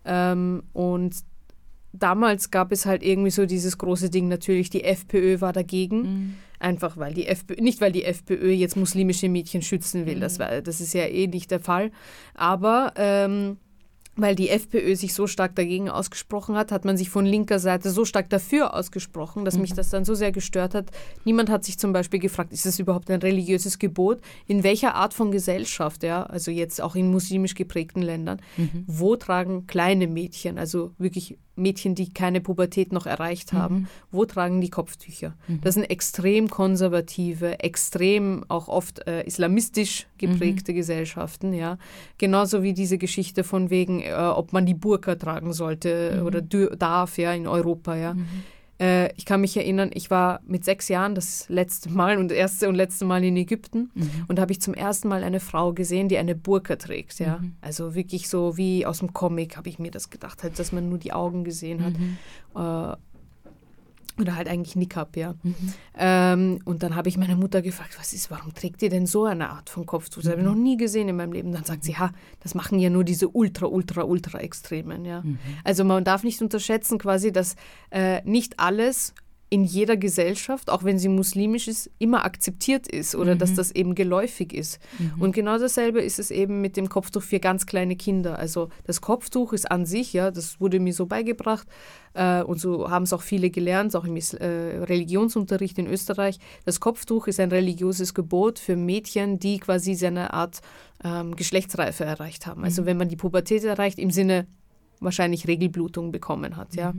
Ähm, und damals gab es halt irgendwie so dieses große Ding, natürlich, die FPÖ war dagegen. Mhm. Einfach weil die FPÖ, nicht weil die FPÖ jetzt muslimische Mädchen schützen will, mhm. das, war, das ist ja eh nicht der Fall. Aber ähm, weil die FPÖ sich so stark dagegen ausgesprochen hat, hat man sich von linker Seite so stark dafür ausgesprochen, dass mhm. mich das dann so sehr gestört hat. Niemand hat sich zum Beispiel gefragt, ist das überhaupt ein religiöses Gebot? In welcher Art von Gesellschaft, ja, also jetzt auch in muslimisch geprägten Ländern, mhm. wo tragen kleine Mädchen, also wirklich Mädchen, die keine Pubertät noch erreicht haben, mhm. wo tragen die Kopftücher? Mhm. Das sind extrem konservative, extrem auch oft äh, islamistisch geprägte mhm. Gesellschaften, ja. Genauso wie diese Geschichte von wegen, äh, ob man die Burka tragen sollte mhm. oder darf, ja, in Europa, ja. Äh, ich kann mich erinnern, ich war mit sechs Jahren das letzte Mal und erste und letzte Mal in Ägypten Mhm. und habe ich zum ersten Mal eine Frau gesehen, die eine Burka trägt. Ja? Mhm. Also wirklich so wie aus dem Comic habe ich mir das gedacht, halt, dass man nur die Augen gesehen hat. Mhm. Äh, oder halt eigentlich Niqab, ja. Mhm. Ähm, und dann habe ich meine Mutter gefragt, was ist, warum trägt ihr denn so eine Art von Kopftuch? Das habe ich noch nie gesehen in meinem Leben. Dann sagt sie, ha, das machen ja nur diese ultra, ultra, ultra Extremen, ja. Also man darf nicht unterschätzen quasi, dass äh, nicht alles in jeder Gesellschaft, auch wenn sie muslimisch ist, immer akzeptiert ist oder dass das eben geläufig ist. Und genau dasselbe ist es eben mit dem Kopftuch für ganz kleine Kinder. Also das Kopftuch ist an sich, ja, das wurde mir so beigebracht äh, und so haben es auch viele gelernt, auch im äh, Religionsunterricht in Österreich. Das Kopftuch ist ein religiöses Gebot für Mädchen, die quasi seine Art ähm, Geschlechtsreife erreicht haben. Also wenn man die Pubertät erreicht, im Sinne wahrscheinlich Regelblutung bekommen hat, ja.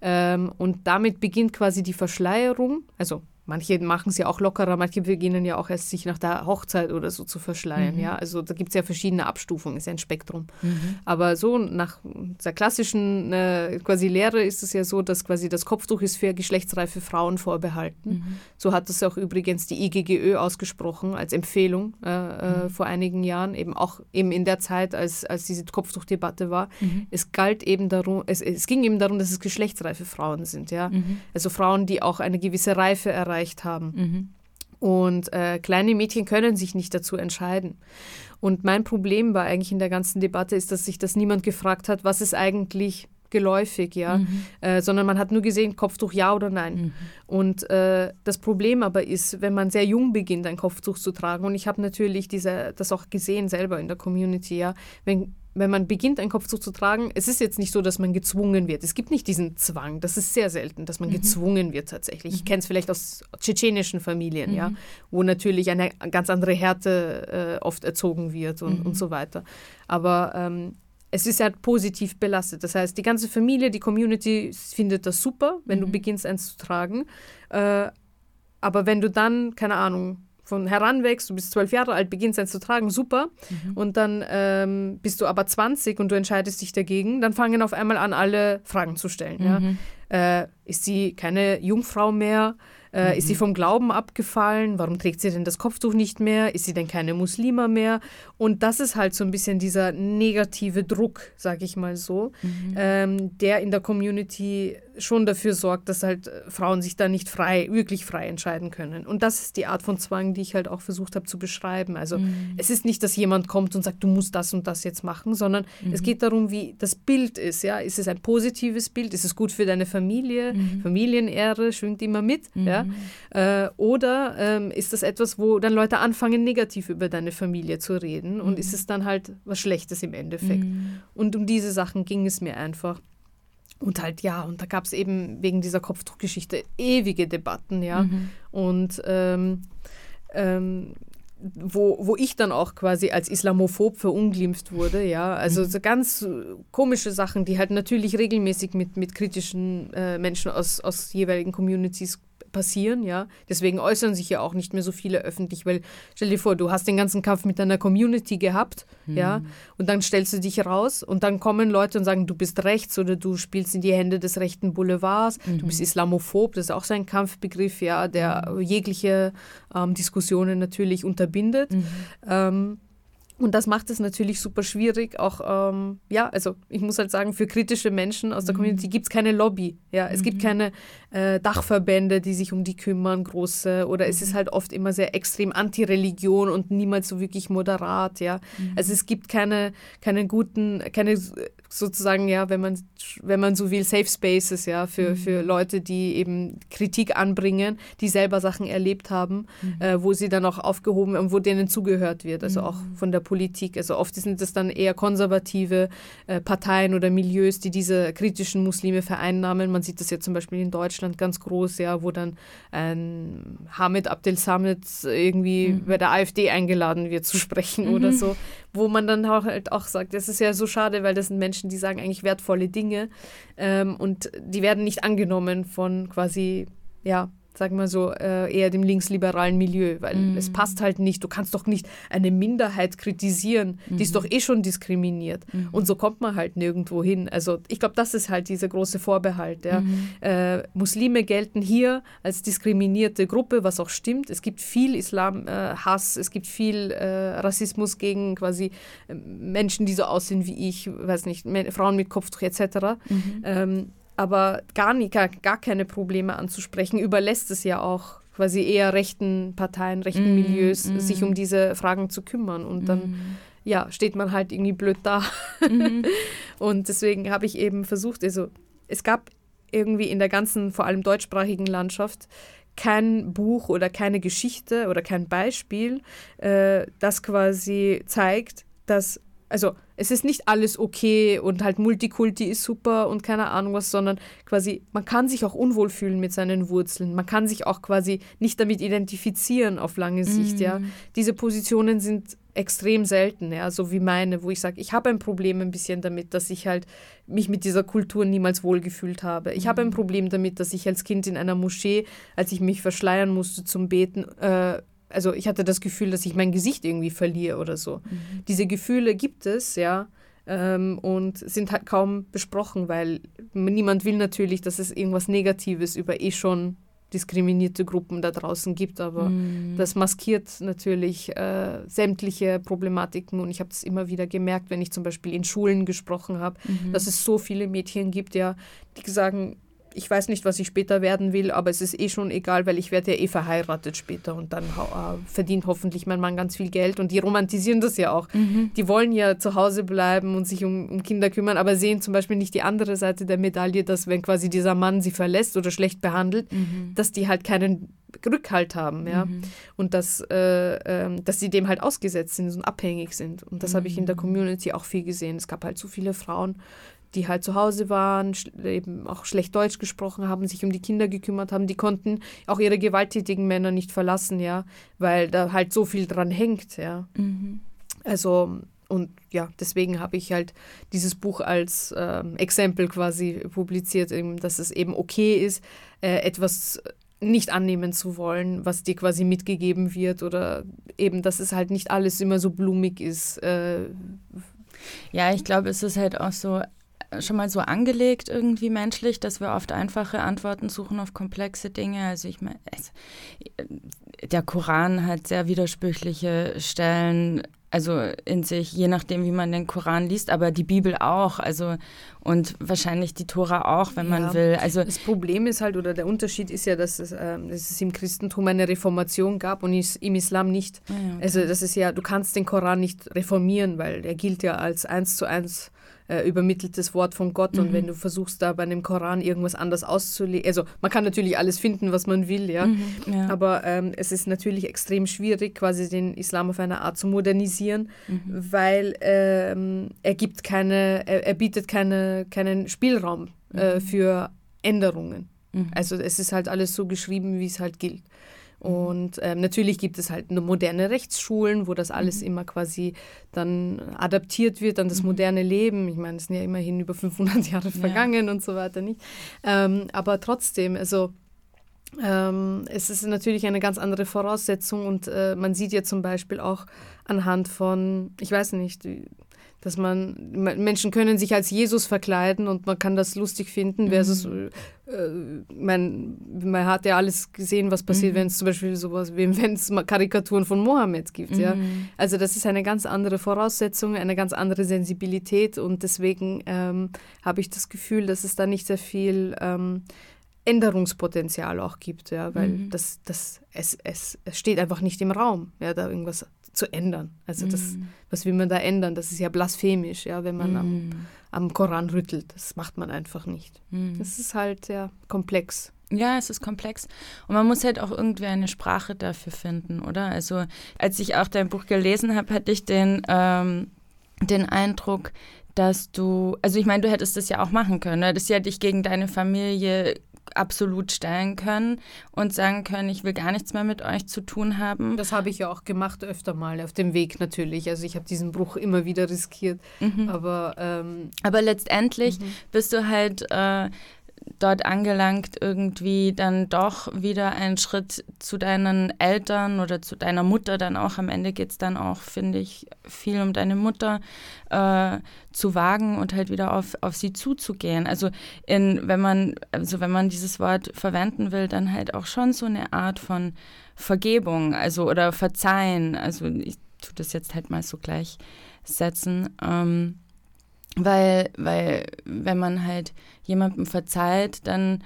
Ähm, und damit beginnt quasi die Verschleierung. Also manche machen es ja auch lockerer, manche beginnen ja auch erst sich nach der Hochzeit oder so zu verschleiern. Ja, also da gibt es ja verschiedene Abstufungen, ist ja ein Spektrum. Aber so nach der klassischen äh, quasi Lehre ist es ja so, dass quasi das Kopftuch ist für geschlechtsreife Frauen vorbehalten. So hat das auch übrigens die IGGÖ ausgesprochen als Empfehlung äh, äh, vor einigen Jahren, eben auch eben in der Zeit, als, als diese Kopftuchdebatte war. Es galt eben darum, es, es ging eben darum, dass es geschlechtsreife Frauen sind, ja. Also Frauen, die auch eine gewisse Reife erreicht haben. Und äh, kleine Mädchen können sich nicht dazu entscheiden. Und mein Problem war eigentlich in der ganzen Debatte, ist, dass sich das niemand gefragt hat, was ist eigentlich geläufig, ja, äh, sondern man hat nur gesehen, Kopftuch ja oder nein. Und äh, das Problem aber ist, wenn man sehr jung beginnt, ein Kopftuch zu tragen, und ich habe natürlich diese, das auch gesehen selber in der Community, ja, wenn wenn man beginnt, ein Kopftuch zu tragen, es ist jetzt nicht so, dass man gezwungen wird. Es gibt nicht diesen Zwang. Das ist sehr selten, dass man gezwungen wird tatsächlich. Ich kenne es vielleicht aus tschetschenischen Familien, ja, wo natürlich eine ganz andere Härte äh, oft erzogen wird und, und so weiter. Aber ähm, es ist halt positiv belastet. Das heißt, die ganze Familie, die Community findet das super, wenn du beginnst, eins zu tragen. Äh, aber wenn du dann, keine Ahnung, von heranwächst, du bist zwölf Jahre alt, beginnst eins zu tragen, super. Und dann ähm, bist du aber 20 und du entscheidest dich dagegen, dann fangen auf einmal an, alle Fragen zu stellen. Ja? Äh, ist sie keine Jungfrau mehr? Äh, Ist sie vom Glauben abgefallen? Warum trägt sie denn das Kopftuch nicht mehr? Ist sie denn keine Muslima mehr? Und das ist halt so ein bisschen dieser negative Druck, sag ich mal so, ähm, der in der Community schon dafür sorgt, dass halt äh, Frauen sich da nicht frei, wirklich frei entscheiden können. Und das ist die Art von Zwang, die ich halt auch versucht habe zu beschreiben. Also es ist nicht, dass jemand kommt und sagt, du musst das und das jetzt machen, sondern es geht darum, wie das Bild ist. Ja, ist es ein positives Bild? Ist es gut für deine Familie? Familienehre schwingt immer mit. Ja, äh, oder ähm, ist das etwas, wo dann Leute anfangen, negativ über deine Familie zu reden? Und ist es dann halt was Schlechtes im Endeffekt? Und um diese Sachen ging es mir einfach. Und halt, ja, und da gab es eben wegen dieser Kopftuchgeschichte ewige Debatten, ja. Und ähm, ähm, wo, wo ich dann auch quasi als Islamophob verunglimpft wurde, ja. Also so ganz komische Sachen, die halt natürlich regelmäßig mit, mit kritischen äh, Menschen aus, aus jeweiligen Communities passieren, ja. Deswegen äußern sich ja auch nicht mehr so viele öffentlich, weil stell dir vor, du hast den ganzen Kampf mit deiner Community gehabt, ja, und dann stellst du dich raus und dann kommen Leute und sagen, du bist rechts oder du spielst in die Hände des rechten Boulevards, du bist Islamophob, das ist auch so ein Kampfbegriff, ja, der jegliche ähm, Diskussionen natürlich unterbindet. Ähm, und das macht es natürlich super schwierig, auch, ähm, ja, also ich muss halt sagen, für kritische Menschen aus der Community gibt es keine Lobby. Ja, es gibt keine äh, Dachverbände, die sich um die kümmern, große, oder es ist halt oft immer sehr extrem Anti-Religion und niemals so wirklich moderat, ja. Also es gibt keine, keine guten, keine sozusagen, ja, wenn man, wenn man so will, Safe Spaces, ja, für, für Leute, die eben Kritik anbringen, die selber Sachen erlebt haben, äh, wo sie dann auch aufgehoben und wo denen zugehört wird, also auch von der Politik. Also oft sind es dann eher konservative äh, Parteien oder Milieus, die diese kritischen Muslime vereinnahmen. Man sieht das ja zum Beispiel in Deutschland ganz groß, ja, wo dann ein Hamid Abdel Samit irgendwie bei der AfD eingeladen wird zu sprechen oder so, wo man dann auch halt auch sagt, das ist ja so schade, weil das sind Menschen, die sagen eigentlich wertvolle Dinge ähm, und die werden nicht angenommen von quasi, ja, sagen wir so, äh, eher dem linksliberalen Milieu, weil Mhm. es passt halt nicht. Du kannst doch nicht eine Minderheit kritisieren, die Mhm. ist doch eh schon diskriminiert. Und so kommt man halt nirgendwo hin. Also ich glaube, das ist halt dieser große Vorbehalt. Ja. Mhm. Äh, Muslime gelten hier als diskriminierte Gruppe, was auch stimmt. Es gibt viel Islamhass, es gibt viel äh, Rassismus gegen quasi äh, Menschen, die so aussehen wie ich, weiß nicht, Frauen mit Kopftuch etc. Ähm, aber gar, nicht, gar, gar keine Probleme anzusprechen, überlässt es ja auch quasi eher rechten Parteien, rechten Mm, Milieus, mm. sich um diese Fragen zu kümmern. Und dann, ja, steht man halt irgendwie blöd da. Und deswegen habe ich eben versucht, also es gab irgendwie in der ganzen, vor allem deutschsprachigen Landschaft, kein Buch oder keine Geschichte oder kein Beispiel, äh, das quasi zeigt, dass, also es ist nicht alles okay und halt Multikulti ist super und keine Ahnung was, sondern quasi, man kann sich auch unwohl fühlen mit seinen Wurzeln. Man kann sich auch quasi nicht damit identifizieren auf lange Sicht, ja. Diese Positionen sind extrem selten, ja, so wie meine, wo ich sage, ich habe ein Problem ein bisschen damit, dass ich halt mich mit dieser Kultur niemals wohlgefühlt habe. Ich habe ein Problem damit, dass ich als Kind in einer Moschee, als ich mich verschleiern musste zum Beten, äh, also ich hatte das Gefühl, dass ich mein Gesicht irgendwie verliere oder so. Diese Gefühle gibt es, ja, ähm, und sind halt kaum besprochen, weil niemand will natürlich, dass es irgendwas Negatives über eh schon diskriminierte Gruppen da draußen gibt, aber das maskiert natürlich äh, sämtliche Problematiken. Und ich habe das immer wieder gemerkt, wenn ich zum Beispiel in Schulen gesprochen habe, dass es so viele Mädchen gibt, ja, die sagen, ich weiß nicht, was ich später werden will, aber es ist eh schon egal, weil ich werde ja eh verheiratet später und dann äh, verdient hoffentlich mein Mann ganz viel Geld und die romantisieren das ja auch. Die wollen ja zu Hause bleiben und sich um, um Kinder kümmern, aber sehen zum Beispiel nicht die andere Seite der Medaille, dass wenn quasi dieser Mann sie verlässt oder schlecht behandelt, dass die halt keinen Rückhalt haben, ja. Und dass, äh, ähm, dass sie dem halt ausgesetzt sind und abhängig sind. Und das habe ich in der Community auch viel gesehen. Es gab halt so viele Frauen, die halt zu Hause waren, eben auch schlecht Deutsch gesprochen haben, sich um die Kinder gekümmert haben, die konnten auch ihre gewalttätigen Männer nicht verlassen, ja, weil da halt so viel dran hängt, ja. Also und ja, deswegen habe ich halt dieses Buch als ähm, Exempel quasi publiziert, eben, dass es eben okay ist, äh, etwas nicht annehmen zu wollen, was dir quasi mitgegeben wird oder eben, dass es halt nicht alles immer so blumig ist. Äh, Ja, ich glaube, es ist halt auch so schon mal so angelegt irgendwie menschlich, dass wir oft einfache Antworten suchen auf komplexe Dinge. Also ich meine, der Koran hat sehr widersprüchliche Stellen, also in sich, je nachdem, wie man den Koran liest, aber die Bibel auch, also und wahrscheinlich die Tora auch, wenn man Ja. will. Also Das Problem ist halt, oder der Unterschied ist ja, dass es, ähm, dass es im Christentum eine Reformation gab und is- im Islam nicht. Ja, ja, Also das ist ja, du kannst den Koran nicht reformieren, weil er gilt ja als eins zu eins äh, übermitteltes Wort von Gott und wenn du versuchst da bei einem Koran irgendwas anders auszulegen, also man kann natürlich alles finden, was man will, ja, Mhm, ja. aber ähm, es ist natürlich extrem schwierig, quasi den Islam auf eine Art zu modernisieren, Mhm. weil ähm, er gibt keine, er, er bietet keine, keinen Spielraum Mhm. äh, für Änderungen. Also es ist halt alles so geschrieben, wie es halt gilt. Mhm. Und ähm, natürlich gibt es halt moderne Rechtsschulen, wo das Mhm. alles immer quasi dann adaptiert wird an das moderne Leben. Ich meine, es sind ja immerhin über 500 Jahre vergangen und so weiter, nicht? Ähm, aber trotzdem, also ähm, es ist natürlich eine ganz andere Voraussetzung und äh, man sieht ja zum Beispiel auch anhand von, ich weiß nicht, dass man, Menschen können sich als Jesus verkleiden und man kann das lustig finden, versus, äh, man, man hat ja alles gesehen, was passiert, wenn es zum Beispiel sowas, wie wenn es Karikaturen von Mohammed gibt, ja. Also das ist eine ganz andere Voraussetzung, eine ganz andere Sensibilität und deswegen ähm, habe ich das Gefühl, dass es da nicht sehr viel ähm, Änderungspotenzial auch gibt, ja, weil das, das, es, es, es steht einfach nicht im Raum, ja, da irgendwas zu ändern. Also das, was will man da ändern? Das ist ja blasphemisch, ja, wenn man am, am Koran rüttelt. Das macht man einfach nicht. Das ist halt sehr komplex. Ja, es ist komplex. Und man muss halt auch irgendwie eine Sprache dafür finden, oder? Also, als ich auch dein Buch gelesen habe, hatte ich den, ähm, den Eindruck, dass du, also ich meine, du hättest das ja auch machen können. Du hättest ja dich gegen deine Familie absolut stellen können und sagen können, ich will gar nichts mehr mit euch zu tun haben. Das habe ich ja auch gemacht öfter mal, auf dem Weg natürlich. Also ich habe diesen Bruch immer wieder riskiert. Aber ähm, Aber letztendlich bist du halt äh, dort angelangt irgendwie dann doch wieder einen Schritt zu deinen Eltern oder zu deiner Mutter dann auch. Am Ende geht es dann auch, finde ich, viel um deine Mutter äh, zu wagen und halt wieder auf, auf sie zuzugehen. Also in, wenn man, also wenn man dieses Wort verwenden will, dann halt auch schon so eine Art von Vergebung, also oder Verzeihen. Also ich tue das jetzt halt mal so gleichsetzen. Ähm, weil, weil, wenn man halt jemandem verzeiht, dann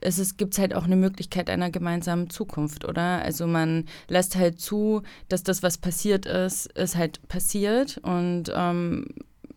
ist es, gibt es halt auch eine Möglichkeit einer gemeinsamen Zukunft, oder? Also man lässt halt zu, dass das, was passiert ist, ist halt passiert und ähm,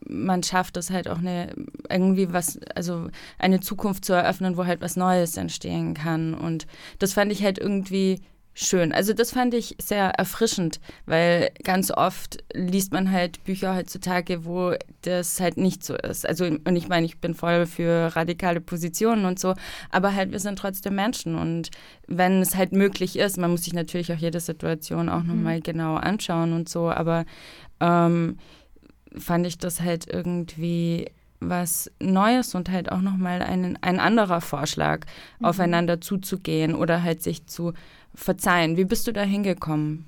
man schafft es halt auch eine irgendwie was, also eine Zukunft zu eröffnen, wo halt was Neues entstehen kann. Und das fand ich halt irgendwie schön. Also das fand ich sehr erfrischend, weil ganz oft liest man halt Bücher heutzutage, wo das halt nicht so ist. Also und ich meine, ich bin voll für radikale Positionen und so, aber halt wir sind trotzdem Menschen und wenn es halt möglich ist, man muss sich natürlich auch jede Situation auch mhm. nochmal genau anschauen und so, aber ähm, fand ich das halt irgendwie was Neues und halt auch nochmal ein, ein anderer Vorschlag, mhm. aufeinander zuzugehen oder halt sich zu verzeihen. Wie bist du da hingekommen?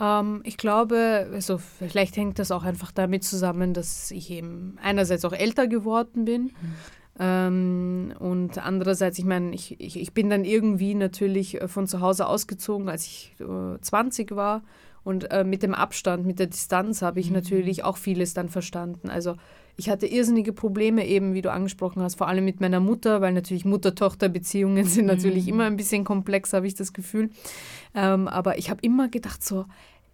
Ähm, ich glaube, also vielleicht hängt das auch einfach damit zusammen, dass ich eben einerseits auch älter geworden bin. Mhm. Ähm, und andererseits, ich meine, ich, ich, ich, bin dann irgendwie natürlich äh, von zu Hause ausgezogen, als ich äh, 20 war. Und äh, mit dem Abstand, mit der Distanz habe ich mhm. natürlich auch vieles dann verstanden. Also ich hatte irrsinnige Probleme eben, wie du angesprochen hast, vor allem mit meiner Mutter, weil natürlich Mutter-Tochter-Beziehungen sind natürlich mhm. immer ein bisschen komplex, habe ich das Gefühl. Ähm, aber ich habe immer gedacht so,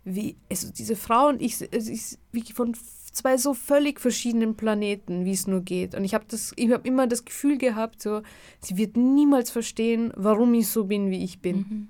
wie, also diese Frau und ich, es ist wirklich von zwei so völlig verschiedenen Planeten, wie es nur geht. Und ich habe das, ich habe immer das Gefühl gehabt, so, sie wird niemals verstehen, warum ich so bin, wie ich bin. Mhm.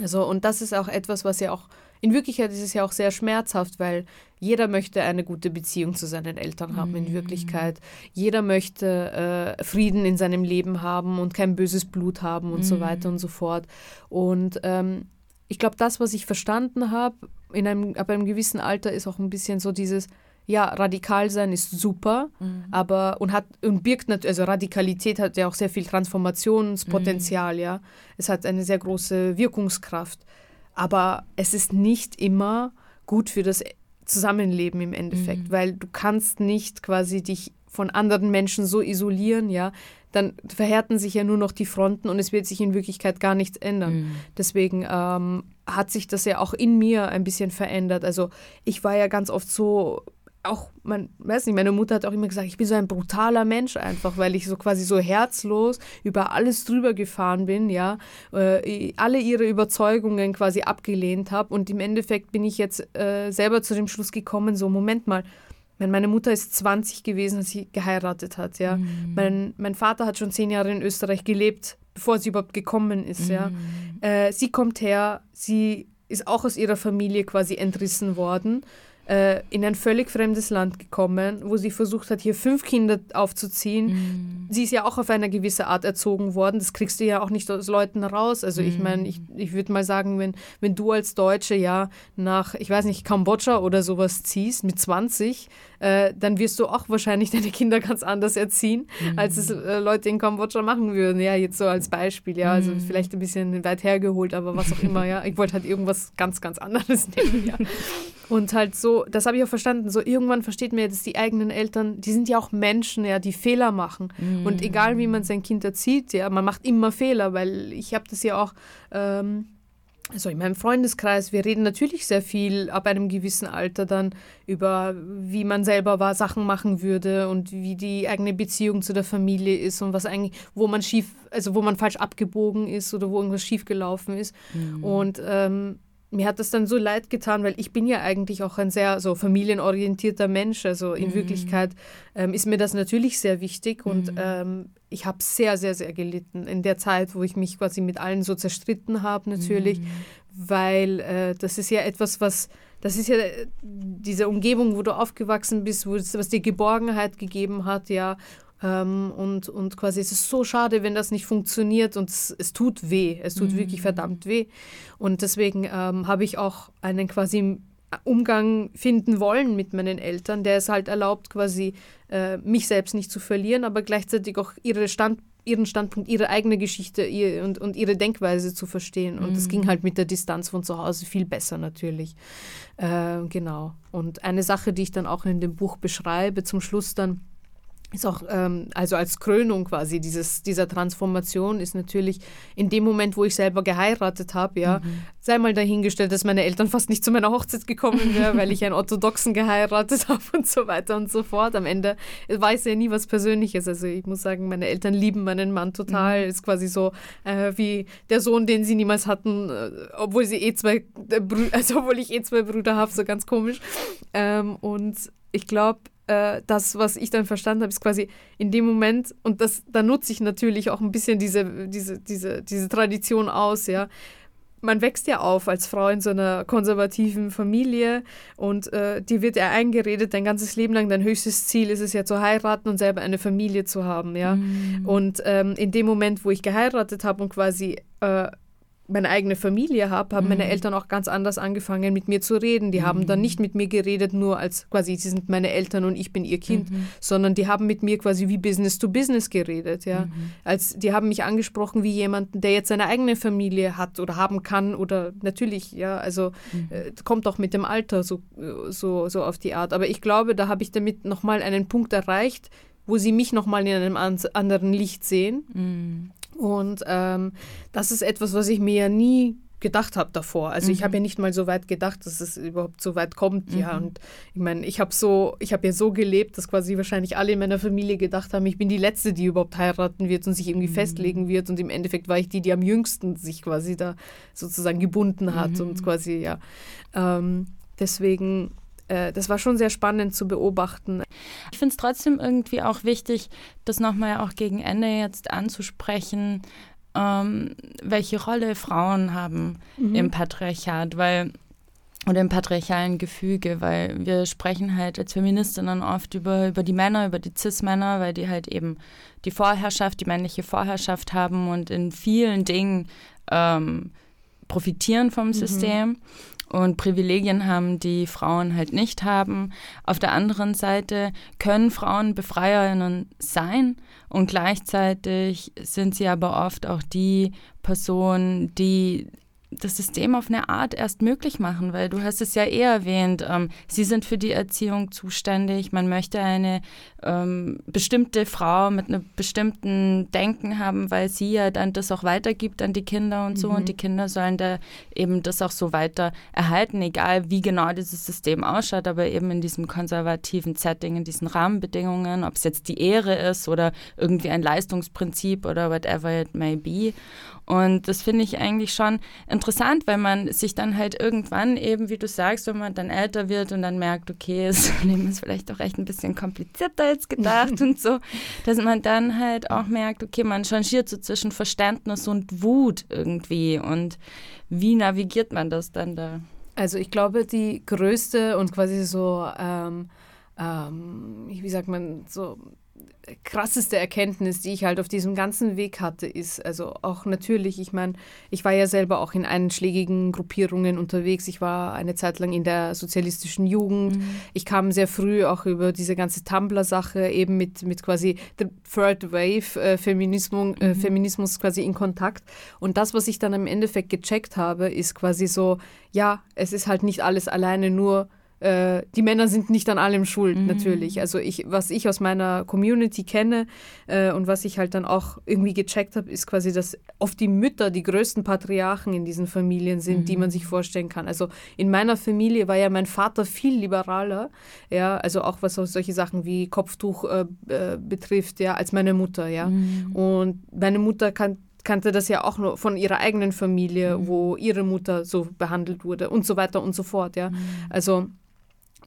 Also, und das ist auch etwas, was ja auch in Wirklichkeit ist es ja auch sehr schmerzhaft, weil jeder möchte eine gute Beziehung zu seinen Eltern haben, in mhm. Wirklichkeit. Jeder möchte äh, Frieden in seinem Leben haben und kein böses Blut haben und mm. so mhm. weiter und so fort. Und ähm, ich glaube, das, was ich verstanden habe, in einem, ab einem gewissen Alter, ist auch ein bisschen so dieses, ja, radikal sein ist super, mhm. aber und hat und birgt natürlich, also Radikalität hat ja auch sehr viel Transformationspotenzial, mhm. ja. Es hat eine sehr große Wirkungskraft. Aber es ist nicht immer gut für das Zusammenleben im Endeffekt, mhm. weil du kannst nicht quasi dich von anderen Menschen so isolieren, ja, dann verhärten sich ja nur noch die Fronten und es wird sich in Wirklichkeit gar nichts ändern. Mhm. Deswegen ähm, hat sich das ja auch in mir ein bisschen verändert. Also ich war ja ganz oft so auch, man weiß nicht, meine Mutter hat auch immer gesagt, ich bin so ein brutaler Mensch einfach, weil ich so quasi so herzlos über alles drüber gefahren bin, ja, äh, alle ihre Überzeugungen quasi abgelehnt habe und im Endeffekt bin ich jetzt äh, selber zu dem Schluss gekommen, so Moment mal, meine Mutter ist 20 gewesen, als sie geheiratet hat, ja. Mhm. Mein, mein Vater hat schon zehn Jahre in Österreich gelebt, bevor sie überhaupt gekommen ist, mhm. ja. Äh, sie kommt her, sie ist auch aus ihrer Familie quasi entrissen worden äh, in ein völlig fremdes Land gekommen, wo sie versucht hat, hier fünf Kinder aufzuziehen. Mhm. Sie ist ja auch auf eine gewisse Art erzogen worden. Das kriegst du ja auch nicht aus Leuten raus. Also mhm. ich meine, ich, ich würde mal sagen, wenn, wenn du als Deutsche ja nach, ich weiß nicht, Kambodscha oder sowas ziehst mit 20, äh, dann wirst du auch wahrscheinlich deine Kinder ganz anders erziehen, mhm. als es äh, Leute in Kambodscha machen würden. Ja, jetzt so als Beispiel, ja, also mhm. vielleicht ein bisschen weit hergeholt, aber was auch immer, ja. Ich wollte halt irgendwas ganz, ganz anderes nehmen, ja. Und halt so, das habe ich auch verstanden, so irgendwann versteht man ja, dass die eigenen Eltern, die sind ja auch Menschen, ja, die Fehler machen. Mhm. Und egal wie man sein Kind erzieht, ja, man macht immer Fehler, weil ich habe das ja auch ähm, also in meinem Freundeskreis, wir reden natürlich sehr viel ab einem gewissen Alter dann über, wie man selber war, Sachen machen würde und wie die eigene Beziehung zu der Familie ist und was eigentlich, wo man schief, also wo man falsch abgebogen ist oder wo irgendwas schief gelaufen ist. Mhm. Und ähm, mir hat das dann so leid getan, weil ich bin ja eigentlich auch ein sehr so familienorientierter Mensch. Also in mhm. Wirklichkeit ähm, ist mir das natürlich sehr wichtig und mhm. ähm, ich habe sehr, sehr, sehr gelitten in der Zeit, wo ich mich quasi mit allen so zerstritten habe natürlich, mhm. weil äh, das ist ja etwas, was, das ist ja diese Umgebung, wo du aufgewachsen bist, wo, was dir Geborgenheit gegeben hat, ja. Ähm, und, und quasi es ist so schade, wenn das nicht funktioniert und es, es tut weh, es tut mhm. wirklich verdammt weh. Und deswegen ähm, habe ich auch einen quasi Umgang finden wollen mit meinen Eltern, der es halt erlaubt, quasi äh, mich selbst nicht zu verlieren, aber gleichzeitig auch ihre Stand, ihren Standpunkt, ihre eigene Geschichte ihr, und, und ihre Denkweise zu verstehen. Und mhm. das ging halt mit der Distanz von zu Hause viel besser natürlich. Äh, genau. Und eine Sache, die ich dann auch in dem Buch beschreibe, zum Schluss dann, ist auch, ähm, also als Krönung quasi dieses, dieser Transformation ist natürlich in dem Moment, wo ich selber geheiratet habe, ja, mhm. sei mal dahingestellt, dass meine Eltern fast nicht zu meiner Hochzeit gekommen wären, weil ich einen Orthodoxen geheiratet habe und so weiter und so fort. Am Ende weiß ja nie was Persönliches. Also ich muss sagen, meine Eltern lieben meinen Mann total. Mhm. Ist quasi so äh, wie der Sohn, den sie niemals hatten, äh, obwohl sie eh zwei, äh, also obwohl ich eh zwei Brüder habe, so ganz komisch. Ähm, und ich glaube, äh, das, was ich dann verstanden habe, ist quasi in dem Moment, und das, da nutze ich natürlich auch ein bisschen diese, diese, diese, diese Tradition aus, ja. Man wächst ja auf als Frau in so einer konservativen Familie und äh, die wird ja eingeredet, dein ganzes Leben lang, dein höchstes Ziel ist es ja zu heiraten und selber eine Familie zu haben, ja. Mhm. Und ähm, in dem Moment, wo ich geheiratet habe und quasi äh, meine eigene Familie habe, haben mhm. meine Eltern auch ganz anders angefangen, mit mir zu reden. Die mhm. haben dann mhm. nicht mit mir geredet, nur als quasi, sie sind meine Eltern und ich bin ihr Kind, mhm. sondern die haben mit mir quasi wie Business to Business geredet. Ja? Mhm. Als, die haben mich angesprochen wie jemanden, der jetzt seine eigene Familie hat oder haben kann oder natürlich, ja, also mhm. äh, kommt auch mit dem Alter so, so, so auf die Art. Aber ich glaube, da habe ich damit nochmal einen Punkt erreicht, wo sie mich nochmal in einem anderen Licht sehen. Und ähm, das ist etwas, was ich mir ja nie gedacht habe davor. Also mhm. ich habe ja nicht mal so weit gedacht, dass es überhaupt so weit kommt. Mhm. Ja, und ich meine, ich habe so, ich habe ja so gelebt, dass quasi wahrscheinlich alle in meiner Familie gedacht haben, ich bin die Letzte, die überhaupt heiraten wird und sich irgendwie mhm. festlegen wird. Und im Endeffekt war ich die, die am jüngsten sich quasi da sozusagen gebunden hat und mhm. quasi, ja. Ähm, deswegen äh, das war schon sehr spannend zu beobachten. Ich finde es trotzdem irgendwie auch wichtig, das nochmal auch gegen Ende jetzt anzusprechen, ähm, welche Rolle Frauen haben mhm. im Patriarchat, weil oder im patriarchalen Gefüge, weil wir sprechen halt als Feministinnen oft über, über die Männer, über die Cis-Männer, weil die halt eben die Vorherrschaft, die männliche Vorherrschaft haben und in vielen Dingen ähm, profitieren vom mhm. System und Privilegien haben, die Frauen halt nicht haben. Auf der anderen Seite können Frauen Befreierinnen sein und gleichzeitig sind sie aber oft auch die Personen, die das System auf eine Art erst möglich machen, weil du hast es ja eh erwähnt, ähm, sie sind für die Erziehung zuständig, man möchte eine ähm, bestimmte Frau mit einem bestimmten Denken haben, weil sie ja dann das auch weitergibt an die Kinder und so mhm. und die Kinder sollen da eben das auch so weiter erhalten, egal wie genau dieses System ausschaut, aber eben in diesem konservativen Setting, in diesen Rahmenbedingungen, ob es jetzt die Ehre ist oder irgendwie ein Leistungsprinzip oder whatever it may be. Und das finde ich eigentlich schon interessant, weil man sich dann halt irgendwann eben, wie du sagst, wenn man dann älter wird und dann merkt, okay, das Leben ist vielleicht doch echt ein bisschen komplizierter als gedacht und so, dass man dann halt auch merkt, okay, man changiert so zwischen Verständnis und Wut irgendwie. Und wie navigiert man das dann da? Also ich glaube, die größte und quasi so, ähm, ähm, wie sagt man, so krasseste Erkenntnis, die ich halt auf diesem ganzen Weg hatte, ist, also auch natürlich, ich meine, ich war ja selber auch in einschlägigen Gruppierungen unterwegs. Ich war eine Zeit lang in der sozialistischen Jugend. Mhm. Ich kam sehr früh auch über diese ganze Tumblr-Sache eben mit, mit quasi the Third Wave äh, Feminismus, äh, mhm. Feminismus quasi in Kontakt. Und das, was ich dann im Endeffekt gecheckt habe, ist quasi so, ja, es ist halt nicht alles alleine nur äh, die Männer sind nicht an allem schuld, mhm. natürlich. Also ich, was ich aus meiner Community kenne äh, und was ich halt dann auch irgendwie gecheckt habe, ist quasi, dass oft die Mütter die größten Patriarchen in diesen Familien sind, mhm. die man sich vorstellen kann. Also in meiner Familie war ja mein Vater viel liberaler, ja, also auch was solche Sachen wie Kopftuch äh, äh, betrifft, ja, als meine Mutter, ja. Mhm. Und meine Mutter kann kannte das ja auch nur von ihrer eigenen Familie, mhm. wo ihre Mutter so behandelt wurde und so weiter und so fort, ja. Mhm. Also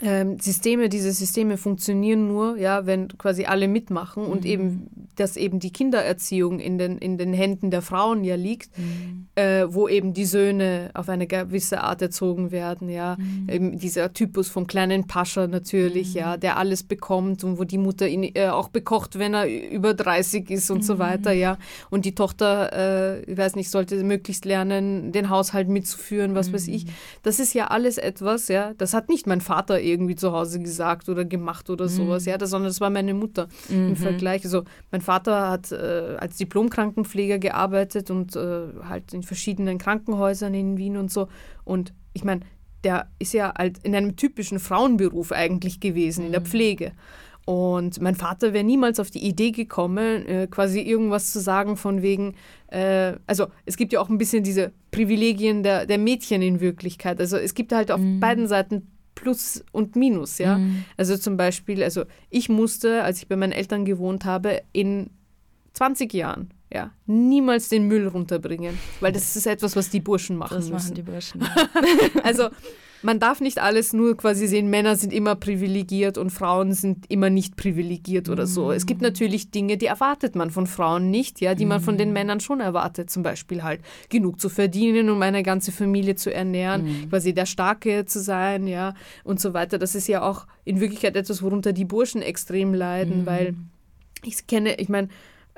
ähm, Systeme, diese Systeme funktionieren nur, ja, wenn quasi alle mitmachen und Mhm. eben, dass eben die Kindererziehung in den, in den Händen der Frauen ja liegt, Mhm. äh, wo eben die Söhne auf eine gewisse Art erzogen werden, ja. Mhm. Eben dieser Typus vom kleinen Pascha natürlich, ja, der alles bekommt und wo die Mutter ihn äh, auch bekocht, wenn er über 30 ist und so Mhm. weiter, ja. Und die Tochter, äh, ich weiß nicht, sollte möglichst lernen, den Haushalt mitzuführen, was weiß Mhm. ich. Das ist ja alles etwas, ja, das hat nicht mein Vater irgendwie zu Hause gesagt oder gemacht oder sowas, ja, das, sondern das war meine Mutter im Vergleich. Also mein Vater hat äh, als Diplomkrankenpfleger gearbeitet und äh, halt in verschiedenen Krankenhäusern in Wien und so. Und ich meine, der ist ja halt in einem typischen Frauenberuf eigentlich gewesen, in der Pflege. Und mein Vater wäre niemals auf die Idee gekommen, äh, quasi irgendwas zu sagen von wegen, äh, also es gibt ja auch ein bisschen diese Privilegien der, der Mädchen in Wirklichkeit. Also es gibt halt auf beiden Seiten Plus und Minus, ja. Also zum Beispiel, also ich musste, als ich bei meinen Eltern gewohnt habe, in 20 Jahren, ja, niemals den Müll runterbringen, weil das ist etwas, was die Burschen machen Das müssen. machen die Burschen. Also man darf nicht alles nur quasi sehen, Männer sind immer privilegiert und Frauen sind immer nicht privilegiert oder so. Es gibt natürlich Dinge, die erwartet man von Frauen nicht, ja, die man von den Männern schon erwartet. Zum Beispiel halt genug zu verdienen, um eine ganze Familie zu ernähren, quasi der Starke zu sein, ja, und so weiter. Das ist ja auch in Wirklichkeit etwas, worunter die Burschen extrem leiden, weil ich kenne, ich meine,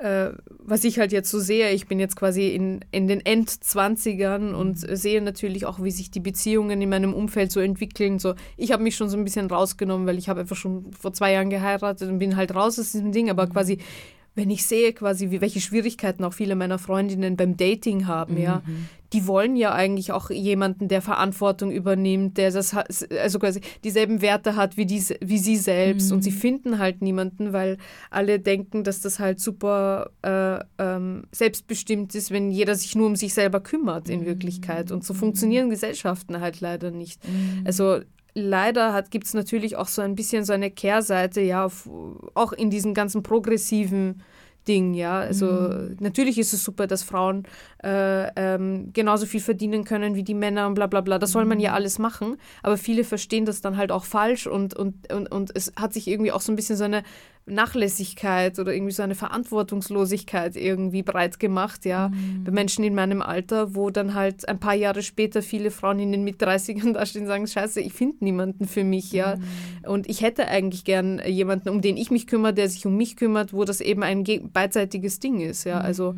äh, was ich halt jetzt so sehe, ich bin jetzt quasi in, in den Endzwanzigern und sehe natürlich auch, wie sich die Beziehungen in meinem Umfeld so entwickeln. So, ich habe mich schon so ein bisschen rausgenommen, weil ich habe einfach schon vor zwei Jahren geheiratet und bin halt raus aus diesem Ding, aber quasi wenn ich sehe quasi, wie, welche Schwierigkeiten auch viele meiner Freundinnen beim Dating haben, ja, die wollen ja eigentlich auch jemanden, der Verantwortung übernimmt, der das also quasi dieselben Werte hat wie, die, wie sie selbst. Und sie finden halt niemanden, weil alle denken, dass das halt super äh, ähm, selbstbestimmt ist, wenn jeder sich nur um sich selber kümmert in Wirklichkeit. Und so funktionieren Gesellschaften halt leider nicht. Also leider gibt es natürlich auch so ein bisschen so eine Kehrseite, ja, auf, auch in diesem ganzen progressiven Ding, ja. Also natürlich ist es super, dass Frauen äh, ähm, genauso viel verdienen können wie die Männer und bla bla bla. Das soll man ja alles machen, aber viele verstehen das dann halt auch falsch und, und, und, und es hat sich irgendwie auch so ein bisschen so eine Nachlässigkeit oder irgendwie so eine Verantwortungslosigkeit irgendwie breit gemacht, ja, bei Menschen in meinem Alter, wo dann halt ein paar Jahre später viele Frauen in den Mit-30ern dastehen und sagen, scheiße, ich finde niemanden für mich, ja. Und ich hätte eigentlich gern jemanden, um den ich mich kümmere, der sich um mich kümmert, wo das eben ein ge- beidseitiges Ding ist, ja. Also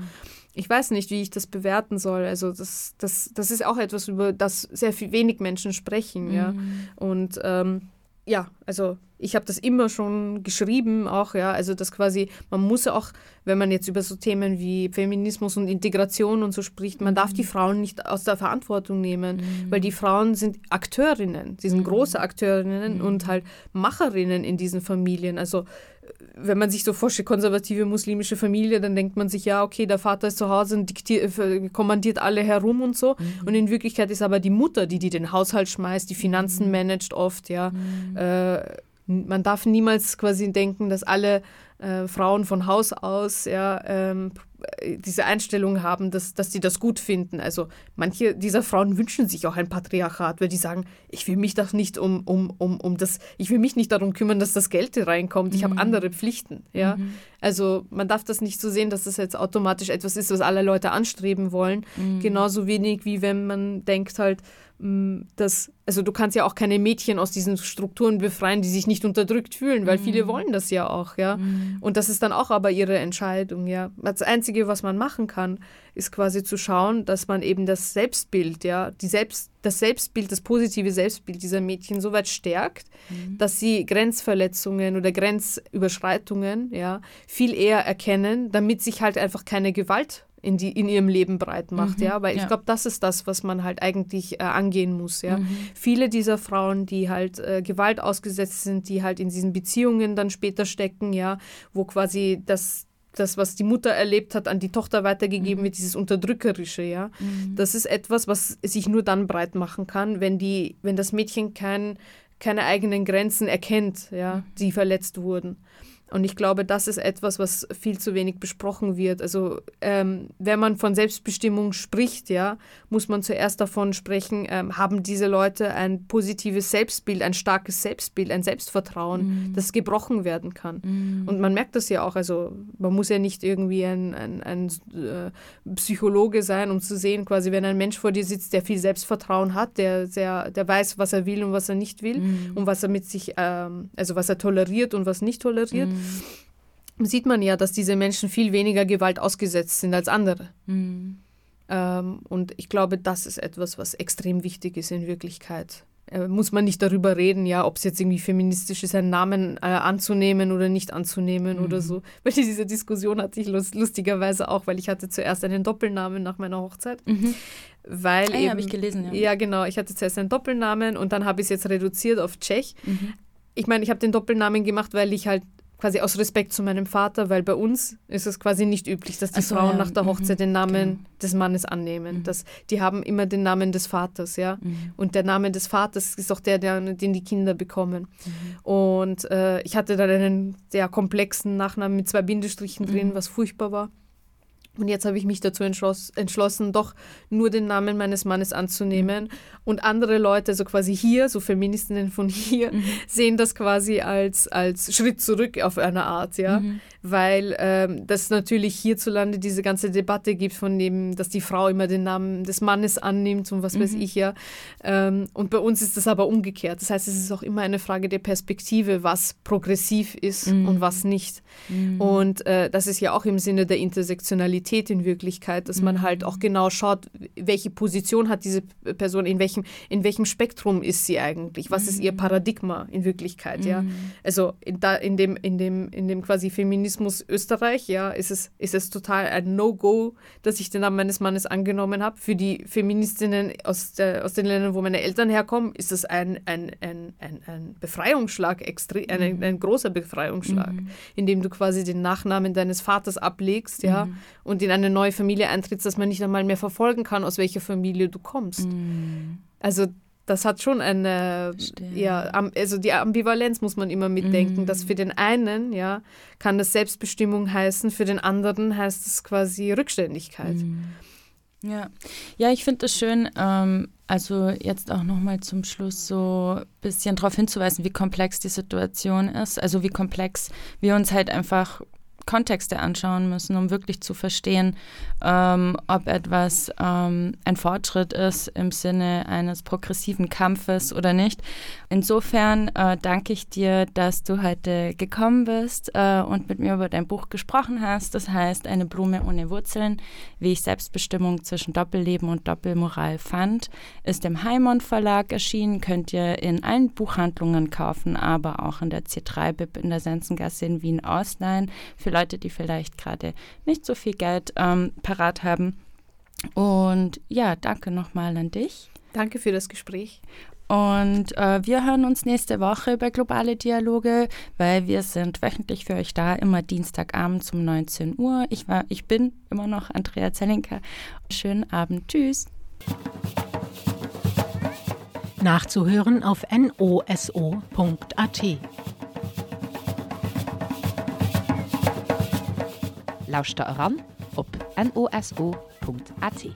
ich weiß nicht, wie ich das bewerten soll. Also das, das, das ist auch etwas, über das sehr viel wenig Menschen sprechen, ja. Und ähm, ja, also ich habe das immer schon geschrieben, auch, ja, also das quasi, man muss auch, wenn man jetzt über so Themen wie Feminismus und Integration und so spricht, man darf die Frauen nicht aus der Verantwortung nehmen, weil die Frauen sind Akteurinnen, sie sind große Akteurinnen und halt Macherinnen in diesen Familien. Also wenn man sich so vorstellt, konservative muslimische Familie, dann denkt man sich, ja, okay, der Vater ist zu Hause und diktiert, äh, kommandiert alle herum und so. Und in Wirklichkeit ist aber die Mutter, die, die den Haushalt schmeißt, die Finanzen managt oft, ja. Äh, man darf niemals quasi denken, dass alle äh, Frauen von Haus aus ja, ähm, diese Einstellung haben, dass, dass sie das gut finden. Also manche dieser Frauen wünschen sich auch ein Patriarchat, weil die sagen, ich will mich doch nicht um, um, um, um das, ich will mich nicht darum kümmern, dass das Geld hier reinkommt. Ich habe andere Pflichten. Ja? Also man darf das nicht so sehen, dass das jetzt automatisch etwas ist, was alle Leute anstreben wollen. Genauso wenig wie wenn man denkt halt, dass, also du kannst ja auch keine Mädchen aus diesen Strukturen befreien, die sich nicht unterdrückt fühlen, weil viele wollen das ja auch, ja. Und das ist dann auch aber ihre Entscheidung, ja. Das Einzige, was man machen kann, ist quasi zu schauen, dass man eben das Selbstbild, ja, die Selbst, das Selbstbild, das positive Selbstbild dieser Mädchen so weit stärkt, dass sie Grenzverletzungen oder Grenzüberschreitungen, ja, viel eher erkennen, damit sich halt einfach keine Gewalt in, die, in ihrem Leben breit macht, ja, weil ich ja. glaube, das ist das, was man halt eigentlich äh, angehen muss, ja. Viele dieser Frauen, die halt äh, Gewalt ausgesetzt sind, die halt in diesen Beziehungen dann später stecken, ja, wo quasi das das, was die Mutter erlebt hat, an die Tochter weitergegeben wird, dieses Unterdrückerische, ja. Das ist etwas, was sich nur dann breit machen kann, wenn die, wenn das Mädchen kein, keine eigenen Grenzen erkennt, ja, die verletzt wurden. Und ich glaube, das ist etwas, was viel zu wenig besprochen wird. Also ähm, wenn man von Selbstbestimmung spricht, ja, muss man zuerst davon sprechen, ähm, haben diese Leute ein positives Selbstbild, ein starkes Selbstbild, ein Selbstvertrauen, mhm. das gebrochen werden kann. Mhm. Und man merkt das ja auch. Also man muss ja nicht irgendwie ein, ein, ein äh, Psychologe sein, um zu sehen, quasi, wenn ein Mensch vor dir sitzt, der viel Selbstvertrauen hat, der, sehr, der weiß, was er will und was er nicht will mhm. und was er mit sich, ähm, also was er toleriert und was nicht toleriert. Mhm sieht man ja, dass diese Menschen viel weniger Gewalt ausgesetzt sind als andere. Mhm. Ähm, und ich glaube, das ist etwas, was extrem wichtig ist in Wirklichkeit. Äh, muss man nicht darüber reden, ja, ob es jetzt irgendwie feministisch ist, einen Namen äh, anzunehmen oder nicht anzunehmen mhm. oder so. Weil diese Diskussion hatte ich lust, lustigerweise auch, weil ich hatte zuerst einen Doppelnamen nach meiner Hochzeit. Mhm. Weil ah, habe ich gelesen, ja. Ja, genau. Ich hatte zuerst einen Doppelnamen und dann habe ich es jetzt reduziert auf Tschech. Mhm. Ich meine, ich habe den Doppelnamen gemacht, weil ich halt quasi aus Respekt zu meinem Vater, weil bei uns ist es quasi nicht üblich, dass die so, Frauen ja. nach der Hochzeit mhm. den Namen genau. des Mannes annehmen. Mhm. Das, die haben immer den Namen des Vaters, ja. Mhm. Und der Name des Vaters ist auch der, der den die Kinder bekommen. Mhm. Und äh, ich hatte dann einen sehr komplexen Nachnamen mit zwei Bindestrichen drin, mhm. was furchtbar war. Und jetzt habe ich mich dazu entschloss, entschlossen, doch nur den Namen meines Mannes anzunehmen. Mhm. Und andere Leute, so quasi hier, so Feministinnen von hier, mhm. sehen das quasi als, als Schritt zurück auf eine Art, ja. Mhm. Weil ähm, das natürlich hierzulande diese ganze Debatte gibt, von dem, dass die Frau immer den Namen des Mannes annimmt und was weiß mhm. ich ja. Ähm, und bei uns ist das aber umgekehrt. Das heißt, es ist auch immer eine Frage der Perspektive, was progressiv ist mhm. und was nicht. Mhm. Und äh, das ist ja auch im Sinne der Intersektionalität Diversität in Wirklichkeit, dass man halt auch mhm. genau schaut, welche Position hat diese Person, in welchem, in welchem Spektrum ist sie eigentlich, was ist ihr mhm. Paradigma in Wirklichkeit, ja. Mhm. Also in, da, in, dem, in, dem, in dem quasi Feminismus Österreich, ja, ist es, ist es total ein No-Go, dass ich den Namen meines Mannes angenommen habe. Für die Feministinnen aus, der, aus den Ländern, wo meine Eltern herkommen, ist es ein, ein, ein, ein, ein Befreiungsschlag, extrem, ein, ein großer Befreiungsschlag, mhm. indem du quasi den Nachnamen deines Vaters ablegst, ja, mhm. und und in eine neue Familie eintrittst, dass man nicht einmal mehr verfolgen kann, aus welcher Familie du kommst. Mm. Also das hat schon eine, Stimmt. ja, also die Ambivalenz muss man immer mitdenken, mm. dass für den einen, ja, kann das Selbstbestimmung heißen, für den anderen heißt es quasi Rückständigkeit. Mm. Ja, ja, ich finde es schön, ähm, also jetzt auch nochmal zum Schluss so ein bisschen darauf hinzuweisen, wie komplex die Situation ist, also wie komplex wir uns halt einfach Kontexte anschauen müssen, um wirklich zu verstehen, ähm, ob etwas ähm, ein Fortschritt ist im Sinne eines progressiven Kampfes oder nicht. Insofern äh, danke ich dir, dass du heute gekommen bist äh, und mit mir über dein Buch gesprochen hast. Das heißt, eine Blume ohne Wurzeln, wie ich Selbstbestimmung zwischen Doppelleben und Doppelmoral fand, ist im Heimond Verlag erschienen, könnt ihr in allen Buchhandlungen kaufen, aber auch in der C3-Bib in der Sensengasse in Wien-Ost. Für Leute, die vielleicht gerade nicht so viel Geld ähm, parat haben. Und ja, danke nochmal an dich. Danke für das Gespräch. Und äh, wir hören uns nächste Woche bei Globale Dialoge, weil wir sind wöchentlich für euch da, immer Dienstagabend um 19 Uhr. Ich, war, ich bin immer noch Andrea Zellinker. Schönen Abend. Tschüss. Nachzuhören auf noso.at. lauscht da ran op noso.at.